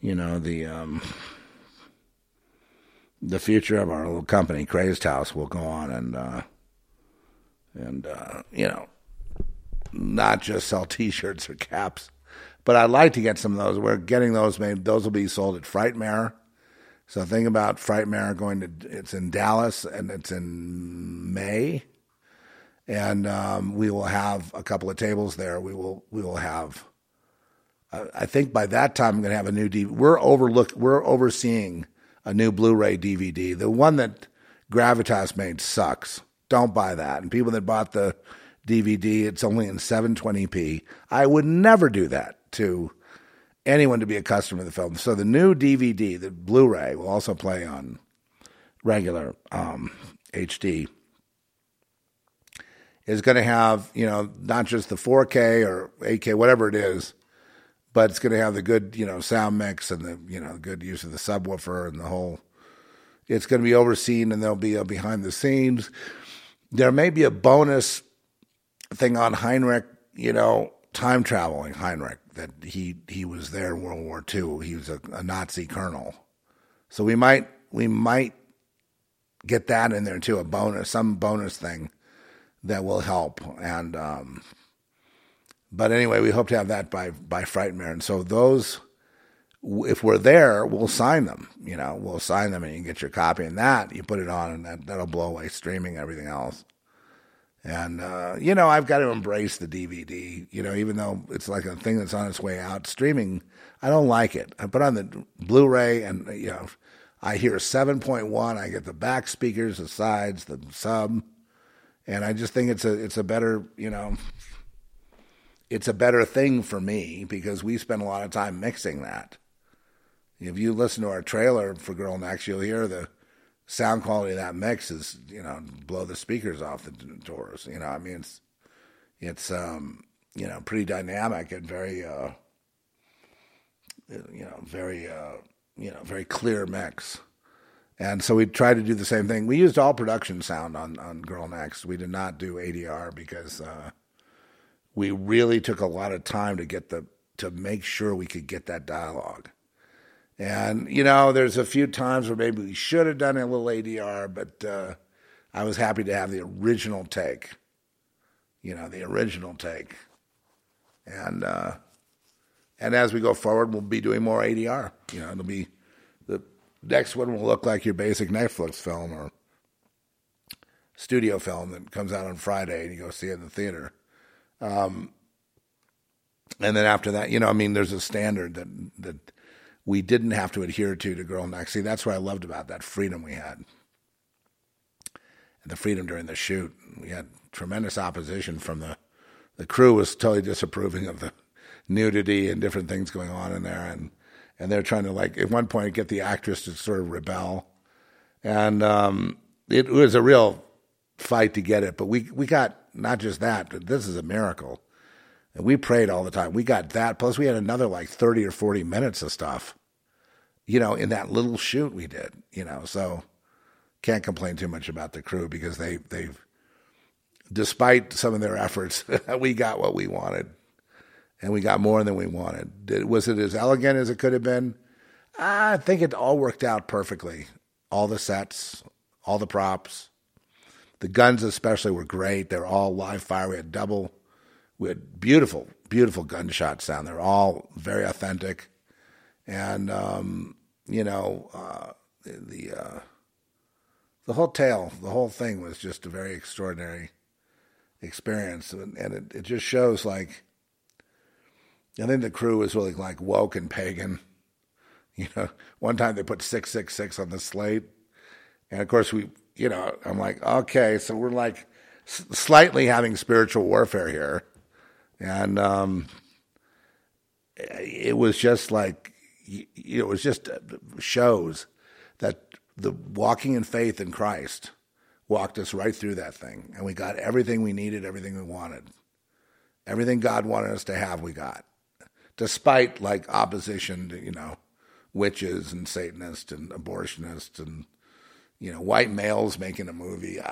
you know, the um, the future of our little company, Crazed House, will go on and uh, and uh, you know, not just sell T-shirts or caps, but I'd like to get some of those. We're getting those made. Those will be sold at Frightmare. So think about Frightmare going to. It's in Dallas and it's in May and um, we will have a couple of tables there. We will we will have. I think by that time I'm going to have a new DVD. We're overlook we're overseeing a new Blu-ray DVD. The one that Gravitas made sucks. Don't buy that. And people that bought the DVD, it's only in 720p. I would never do that to anyone to be a customer of the film. So the new DVD, the Blu-ray, will also play on regular um, HD is going to have, you know, not just the 4K or 8K, whatever it is, but it's going to have the good, you know, sound mix and the, you know, good use of the subwoofer and the whole. It's going to be overseen and there'll be a behind the scenes. There may be a bonus thing on Heinrich, you know, time traveling Heinrich that he he was there in World War II. He was a, a Nazi colonel, so we might we might get that in there too, a bonus, some bonus thing that will help. And um, but anyway, we hope to have that by by Frightmare. And so those, if we're there, we'll sign them. You know, we'll sign them, and you can get your copy. And that you put it on, and that that'll blow away streaming everything else. And uh, you know, I've got to embrace the DVD. You know, even though it's like a thing that's on its way out, streaming, I don't like it. I put on the Blu-ray, and you know, I hear seven point one. I get the back speakers, the sides, the sub and I just think it's a it's a better you know it's a better thing for me because we spend a lot of time mixing that. If you listen to our trailer for Girl Next, you'll hear the sound quality of that mix is you know blow the speakers off the doors. You know, I mean it's it's um, you know pretty dynamic and very uh, you know very uh, you know very clear mix. And so we tried to do the same thing. We used all production sound on on Girl Next. We did not do ADR because uh, we really took a lot of time to get the to make sure we could get that dialogue. And you know, there's a few times where maybe we should have done a little ADR, but uh, I was happy to have the original take. You know, the original take. And uh, and as we go forward, we'll be doing more ADR. You know, it'll be the next one will look like your basic Netflix film or studio film that comes out on Friday and you go see it in the theater. Um, and then after that, you know, I mean, there's a standard that that we didn't have to adhere to to Girl Next. See, that's what I loved about that freedom we had, and the freedom during the shoot. We had tremendous opposition from the the crew was totally disapproving of the nudity and different things going on in there, and and they're trying to like at one point get the actress to sort of rebel, and um, it was a real fight to get it. But we we got not just that, but this is a miracle. And we prayed all the time. We got that. Plus, we had another like 30 or 40 minutes of stuff, you know, in that little shoot we did, you know. So can't complain too much about the crew because they, they've, despite some of their efforts, we got what we wanted. And we got more than we wanted. Did, was it as elegant as it could have been? I think it all worked out perfectly. All the sets, all the props. The guns, especially, were great. They're all live fire. We had double we had beautiful, beautiful gunshot sound. They're all very authentic, and um, you know uh, the uh, the whole tale, the whole thing was just a very extraordinary experience, and, and it, it just shows like I think the crew was really like woke and pagan. You know, one time they put six six six on the slate, and of course we, you know, I'm like, okay, so we're like slightly having spiritual warfare here. And um, it was just like it was just uh, shows that the walking in faith in Christ walked us right through that thing, and we got everything we needed, everything we wanted, everything God wanted us to have, we got, despite like opposition to you know witches and Satanists and abortionists and you know white males making a movie.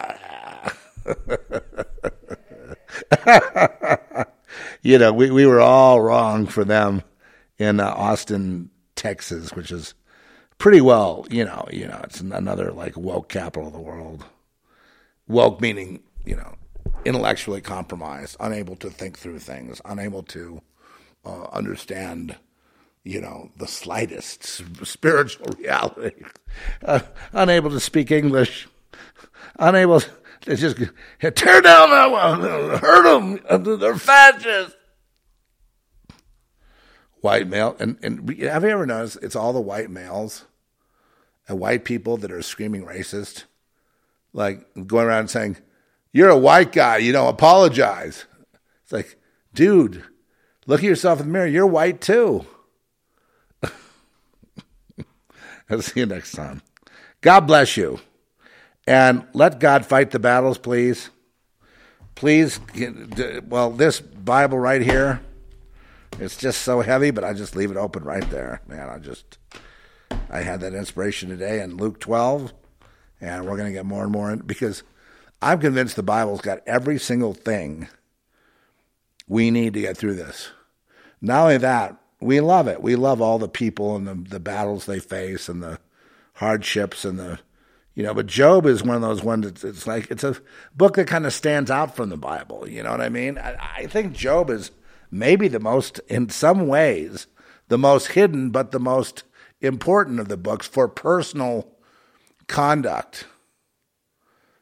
you know, we, we were all wrong for them in uh, Austin, Texas, which is pretty well, you know, you know, it's another like woke capital of the world. Woke meaning, you know, intellectually compromised, unable to think through things, unable to uh, understand, you know, the slightest spiritual reality, uh, unable to speak English, unable they just tear down that one, hurt them. They're fascists. White male, and and have you ever noticed it's all the white males and white people that are screaming racist, like going around saying, "You're a white guy, you don't apologize." It's like, dude, look at yourself in the mirror. You're white too. I'll see you next time. God bless you. And let God fight the battles, please. Please, well, this Bible right here, it's just so heavy, but I just leave it open right there. Man, I just, I had that inspiration today in Luke 12, and we're going to get more and more in because I'm convinced the Bible's got every single thing we need to get through this. Not only that, we love it. We love all the people and the, the battles they face and the hardships and the you know, but Job is one of those ones that's it's like it's a book that kind of stands out from the Bible. You know what I mean? I, I think Job is maybe the most, in some ways, the most hidden, but the most important of the books for personal conduct.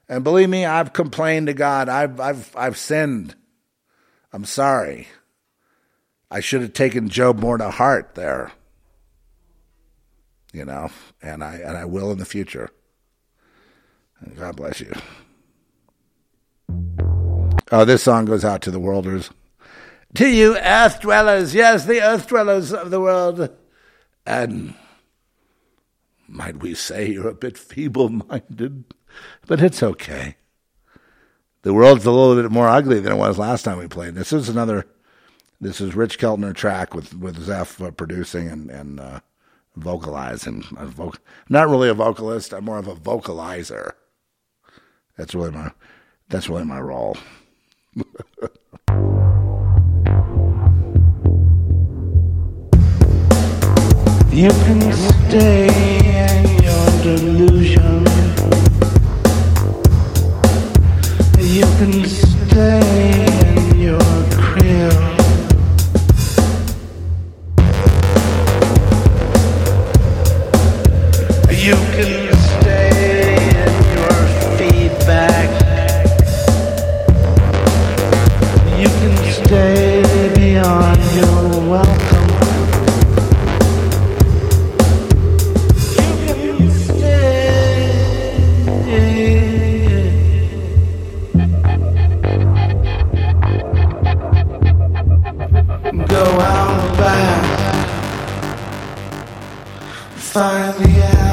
And believe me, I've complained to God. I've I've I've sinned. I'm sorry. I should have taken Job more to heart there. You know, and I and I will in the future. God bless you. Oh, this song goes out to the worlders. To you, earth dwellers, yes, the earth dwellers of the world. And might we say you're a bit feeble minded? But it's okay. The world's a little bit more ugly than it was last time we played. This is another, this is Rich Keltner track with, with Zeph uh, producing and, and uh, vocalizing. I'm voc- not really a vocalist, I'm more of a vocalizer. That's really my, that's really my role. You can stay in your delusion. You can stay Find the alligator.